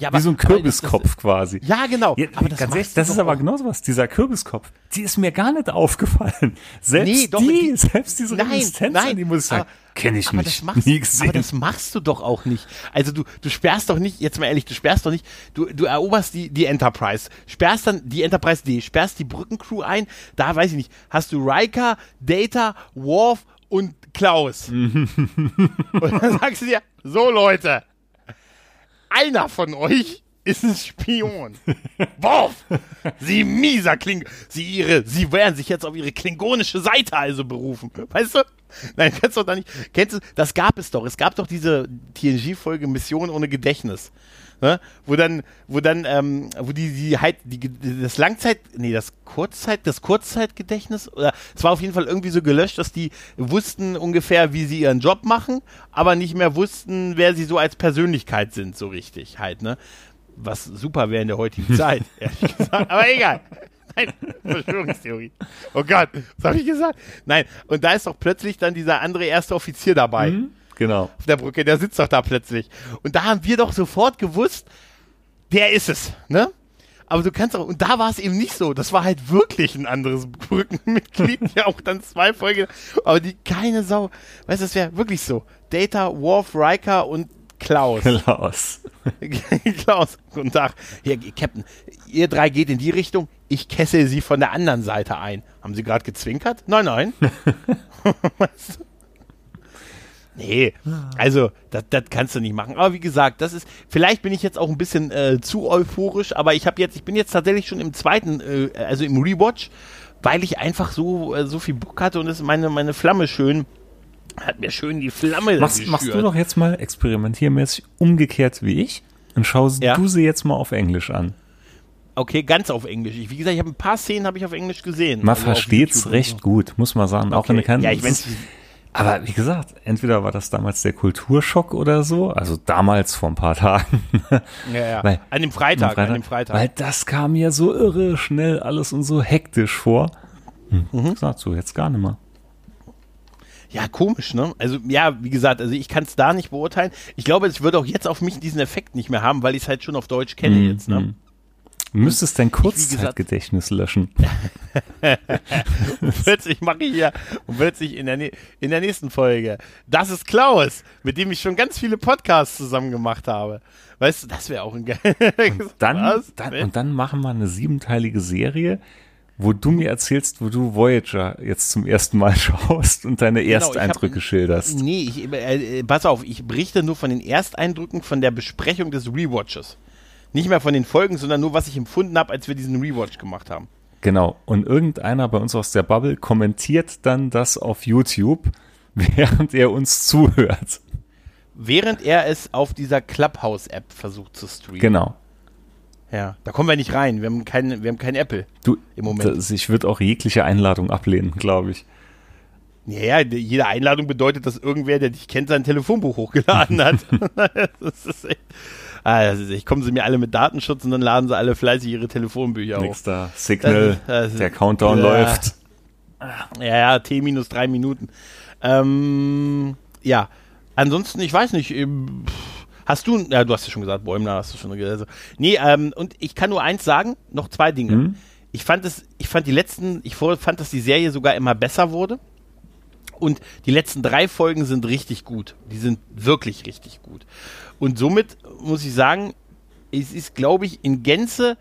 ja, aber, Wie so ein Kürbiskopf das, quasi.
Ja, genau.
Ja, aber das, ganz ehrlich, das ist aber genau so was. Dieser Kürbiskopf, die ist mir gar nicht aufgefallen. Selbst nee, doch, die, die, selbst diese
nein, Resistenz, nein,
die muss ich sagen, kenne ich nicht. Das
machst, nie gesehen. Aber das machst du doch auch nicht. Also du, du sperrst doch nicht, jetzt mal ehrlich, du sperrst doch nicht, du, du eroberst die, die Enterprise, sperrst dann die Enterprise D, sperrst die Brückencrew ein, da weiß ich nicht, hast du Riker, Data, Worf und Klaus. und dann sagst du dir, so Leute, einer von euch ist ein Spion. Worf! Sie mieser Kling. Sie ihre, sie werden sich jetzt auf ihre klingonische Seite also berufen. Weißt du? Nein, kennst du doch nicht. Kennst du, das gab es doch. Es gab doch diese TNG-Folge Mission ohne Gedächtnis ne? wo dann, wo dann, ähm, wo die, die halt, die, das Langzeit, nee, das Kurzzeit, das Kurzzeitgedächtnis, oder es war auf jeden Fall irgendwie so gelöscht, dass die wussten ungefähr, wie sie ihren Job machen, aber nicht mehr wussten, wer sie so als Persönlichkeit sind, so richtig halt, ne? Was super wäre in der heutigen Zeit, ehrlich gesagt. Aber egal. Nein, Verschwörungstheorie. Oh Gott, was habe ich gesagt? Nein, und da ist doch plötzlich dann dieser andere erste Offizier dabei. Mhm.
Genau.
Auf der Brücke, der sitzt doch da plötzlich. Und da haben wir doch sofort gewusst, der ist es, ne? Aber du kannst auch, und da war es eben nicht so. Das war halt wirklich ein anderes Brückenmitglied, ja auch dann zwei Folgen, aber die keine Sau, weißt du, das wäre wirklich so. Data, Worf, Riker und Klaus.
Klaus.
Klaus, guten Tag. Hier, Captain, ihr drei geht in die Richtung, ich kessel sie von der anderen Seite ein. Haben sie gerade gezwinkert? Nein, nein. weißt du? Nee, also das, das kannst du nicht machen. Aber wie gesagt, das ist, vielleicht bin ich jetzt auch ein bisschen äh, zu euphorisch, aber ich habe jetzt, ich bin jetzt tatsächlich schon im zweiten, äh, also im Rewatch, weil ich einfach so, äh, so viel Bock hatte und es meine, meine Flamme schön, hat mir schön die Flamme
machst, machst du doch jetzt mal experimentiermäßig umgekehrt wie ich und schaust ja? du sie jetzt mal auf Englisch an.
Okay, ganz auf Englisch. Ich, wie gesagt, ich habe ein paar Szenen habe ich auf Englisch gesehen.
Man also versteht's recht gut, muss man sagen. Okay. Auch wenn du kannst.
Ja, ich weiß,
aber wie gesagt, entweder war das damals der Kulturschock oder so, also damals vor ein paar Tagen.
Ja, ja. Weil, an dem Freitag, Freitag,
an dem Freitag. Weil das kam mir so irre schnell alles und so hektisch vor. Hm, mhm. Gesagt, so jetzt gar nicht mehr.
Ja, komisch, ne? Also, ja, wie gesagt, also ich kann es da nicht beurteilen. Ich glaube, es würde auch jetzt auf mich diesen Effekt nicht mehr haben, weil ich es halt schon auf Deutsch kenne mhm. jetzt, ne?
Du müsstest dein Kurzzeitgedächtnis löschen.
und plötzlich mache ich ja, und plötzlich in der, in der nächsten Folge, das ist Klaus, mit dem ich schon ganz viele Podcasts zusammen gemacht habe. Weißt du, das wäre auch ein geiles.
Und dann, dann, und dann machen wir eine siebenteilige Serie, wo du mir erzählst, wo du Voyager jetzt zum ersten Mal schaust und deine genau, Ersteindrücke hab, schilderst.
Nee, ich, äh, pass auf, ich berichte nur von den Ersteindrücken von der Besprechung des Rewatches. Nicht mehr von den Folgen, sondern nur, was ich empfunden habe, als wir diesen Rewatch gemacht haben.
Genau. Und irgendeiner bei uns aus der Bubble kommentiert dann das auf YouTube, während er uns zuhört.
Während er es auf dieser Clubhouse-App versucht zu streamen.
Genau.
Ja, da kommen wir nicht rein. Wir haben kein, wir haben kein Apple
du, im Moment. Das, ich würde auch jegliche Einladung ablehnen, glaube ich.
Ja, jede Einladung bedeutet, dass irgendwer, der dich kennt, sein Telefonbuch hochgeladen hat. das ist echt, ah, ich kommen sie mir alle mit Datenschutz und dann laden sie alle fleißig ihre Telefonbücher.
Nix da. Signal, das, das, der Countdown ja, läuft.
Ja, ja, T minus drei Minuten. Ähm, ja, ansonsten, ich weiß nicht, hast du, ja, du hast ja schon gesagt, Bäumler hast du schon gesagt. Also, nee, ähm, und ich kann nur eins sagen, noch zwei Dinge. Mhm. Ich fand es, ich fand die letzten, ich fand, dass die Serie sogar immer besser wurde. Und die letzten drei Folgen sind richtig gut. Die sind wirklich richtig gut. Und somit muss ich sagen, es ist, glaube ich, in Gänze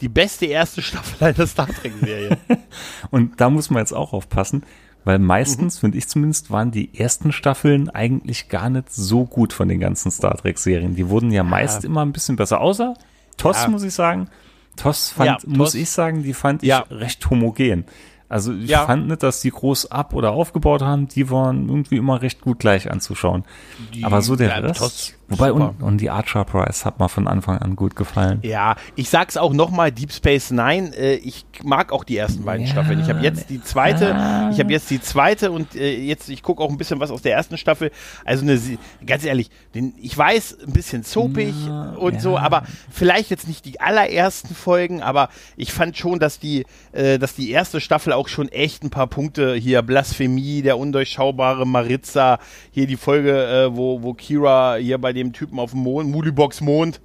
die beste erste Staffel einer Star Trek-Serie.
Und da muss man jetzt auch aufpassen, weil meistens, mhm. finde ich zumindest, waren die ersten Staffeln eigentlich gar nicht so gut von den ganzen Star Trek-Serien. Die wurden ja meist immer ein bisschen besser, außer TOS, ja. muss ich sagen. TOS fand, ja, TOS. muss ich sagen, die fand ich ja. recht homogen. Also ich ja. fand nicht, dass die groß ab- oder aufgebaut haben. Die waren irgendwie immer recht gut gleich anzuschauen. Die, Aber so der ja, Rest, wobei und, und, die Archer Prize hat mir von Anfang an gut gefallen.
Ja, ich sag's auch nochmal, Deep Space Nine, äh, ich mag auch die ersten beiden ja, Staffeln. Ich habe jetzt die zweite, ich habe jetzt die zweite und äh, jetzt, ich gucke auch ein bisschen was aus der ersten Staffel. Also eine, ganz ehrlich, den, ich weiß, ein bisschen soapig und so, aber vielleicht jetzt nicht die allerersten Folgen, aber ich fand schon, dass die, äh, dass die erste Staffel auch auch schon echt ein paar Punkte hier. Blasphemie, der undurchschaubare Maritza, hier die Folge, äh, wo, wo Kira hier bei dem Typen auf dem Mond, Mulibox Mond,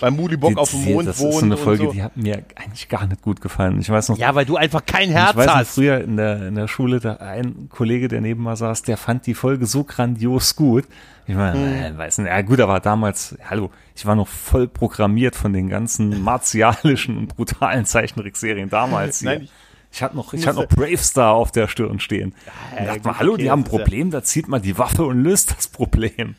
bei Mulibock auf dem Mond
das
wohnt.
Das ist so eine Folge,
so.
die hat mir eigentlich gar nicht gut gefallen. Ich weiß noch.
Ja, weil du einfach kein Herz
ich weiß noch,
hast.
früher in der, in der Schule, da ein Kollege, der neben mir saß, der fand die Folge so grandios gut. Ich meine, hm. äh, weiß nicht, ja gut, aber damals, hallo, ich war noch voll programmiert von den ganzen martialischen und brutalen Zeichentrickserien damals. Nein, ich, ich hatte noch, ich hatte noch Bravestar auf der Stirn stehen. Ja, und dachte mal, hallo, okay, die haben ein Problem, da zieht man die Waffe und löst das Problem.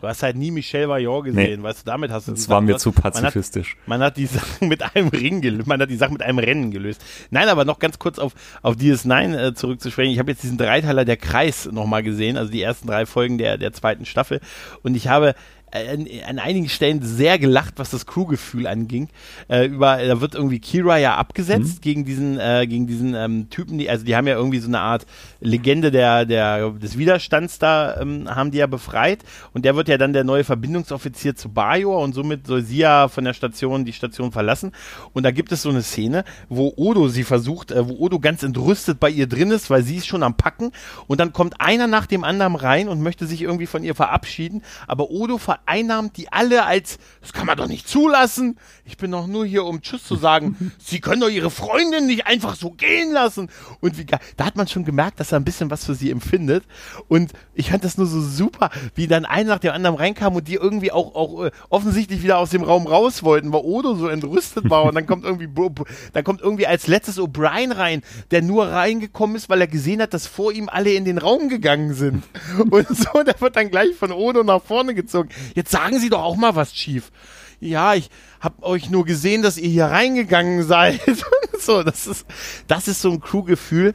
Du hast halt nie Michelle Vaillant gesehen, nee, weißt du, damit hast du
Das war mir zu pazifistisch.
Man hat, man hat, die Sachen mit einem Ring gelöst, man hat die Sachen mit einem Rennen gelöst. Nein, aber noch ganz kurz auf, auf DS9 äh, zurückzusprechen. Ich habe jetzt diesen Dreiteiler Der Kreis nochmal gesehen, also die ersten drei Folgen der, der zweiten Staffel. Und ich habe an, an einigen Stellen sehr gelacht, was das Crewgefühl anging. Äh, über, da wird irgendwie Kira ja abgesetzt mhm. gegen diesen, äh, gegen diesen ähm, Typen, die, also die haben ja irgendwie so eine Art Legende der, der, des Widerstands da, ähm, haben die ja befreit. Und der wird ja dann der neue Verbindungsoffizier zu Bajor und somit soll sie ja von der Station die Station verlassen. Und da gibt es so eine Szene, wo Odo sie versucht, äh, wo Odo ganz entrüstet bei ihr drin ist, weil sie ist schon am Packen. Und dann kommt einer nach dem anderen rein und möchte sich irgendwie von ihr verabschieden. Aber Odo ver vereinnahmt die alle als, das kann man doch nicht zulassen. Ich bin doch nur hier, um Tschüss zu sagen. Sie können doch ihre Freundin nicht einfach so gehen lassen. Und wie geil, da hat man schon gemerkt, dass er ein bisschen was für sie empfindet. Und ich fand das nur so super, wie dann einer nach dem anderen reinkam und die irgendwie auch, auch äh, offensichtlich wieder aus dem Raum raus wollten, weil Odo so entrüstet war. Und dann kommt irgendwie, dann kommt irgendwie als letztes O'Brien rein, der nur reingekommen ist, weil er gesehen hat, dass vor ihm alle in den Raum gegangen sind. Und so, der wird dann gleich von Odo nach vorne gezogen. Jetzt sagen Sie doch auch mal was, Chief. Ja, ich hab euch nur gesehen, dass ihr hier reingegangen seid. so, das ist, das ist so ein Crew-Gefühl.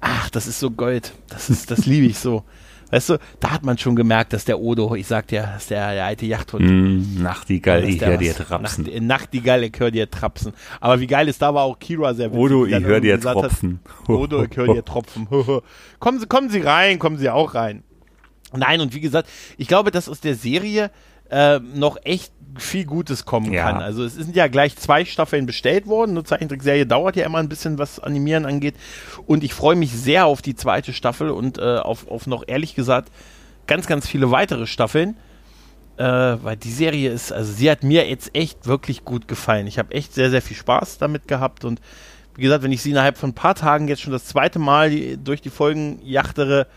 Ach, das ist so Gold. Das ist, das liebe ich so. Weißt du, da hat man schon gemerkt, dass der Odo, ich sag dir, dass der, der alte Yachthund.
Mm, Nachtigall, ich höre dir trapsen.
Nacht, Nachtigall, ich höre dir trapsen. Aber wie geil ist, da war auch Kira sehr
witzig. Odo, ich höre dir tropfen.
Hat, Odo, ich höre dir tropfen. kommen Sie, kommen Sie rein, kommen Sie auch rein. Nein, und wie gesagt, ich glaube, dass aus der Serie äh, noch echt viel Gutes kommen ja. kann. Also es sind ja gleich zwei Staffeln bestellt worden. Eine Zeichentrickserie dauert ja immer ein bisschen, was Animieren angeht. Und ich freue mich sehr auf die zweite Staffel und äh, auf, auf noch ehrlich gesagt ganz, ganz viele weitere Staffeln. Äh, weil die Serie ist, also sie hat mir jetzt echt wirklich gut gefallen. Ich habe echt sehr, sehr viel Spaß damit gehabt und wie gesagt, wenn ich sie innerhalb von ein paar Tagen jetzt schon das zweite Mal durch die Folgen yachtere,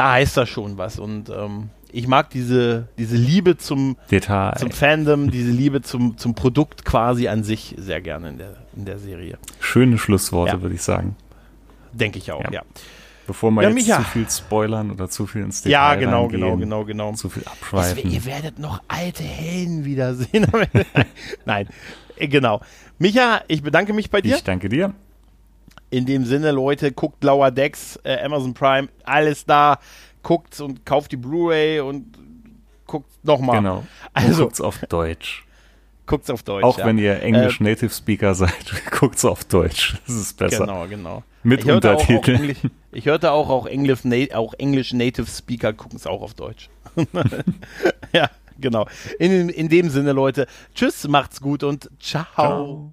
da heißt das schon was. Und ähm, ich mag diese, diese Liebe zum,
Detail.
zum Fandom, diese Liebe zum, zum Produkt quasi an sich sehr gerne in der, in der Serie.
Schöne Schlussworte, ja. würde ich sagen.
Denke ich auch, ja. ja.
Bevor wir ja, jetzt Micha. zu viel spoilern oder zu viel ins Detail
Ja, genau,
reingehen,
genau, genau, genau.
Zu viel abschweifen.
ihr werdet noch alte Helden wiedersehen. Nein, äh, genau. Micha, ich bedanke mich bei dir.
Ich danke dir.
In dem Sinne, Leute, guckt Lauer Decks, äh, Amazon Prime, alles da. Guckt und kauft die Blu-ray und guckt nochmal.
Genau. Also guckt's auf Deutsch.
Guckt's auf Deutsch.
Auch ja. wenn ihr Englisch äh, Native Speaker seid, guckt's auf Deutsch. Das ist besser.
Genau, genau.
Mit ich Untertiteln.
ich hörte auch, auch Englisch, auch Englisch Native Speaker gucken es auch auf Deutsch. ja, genau. In, in dem Sinne, Leute, tschüss, macht's gut und ciao. ciao.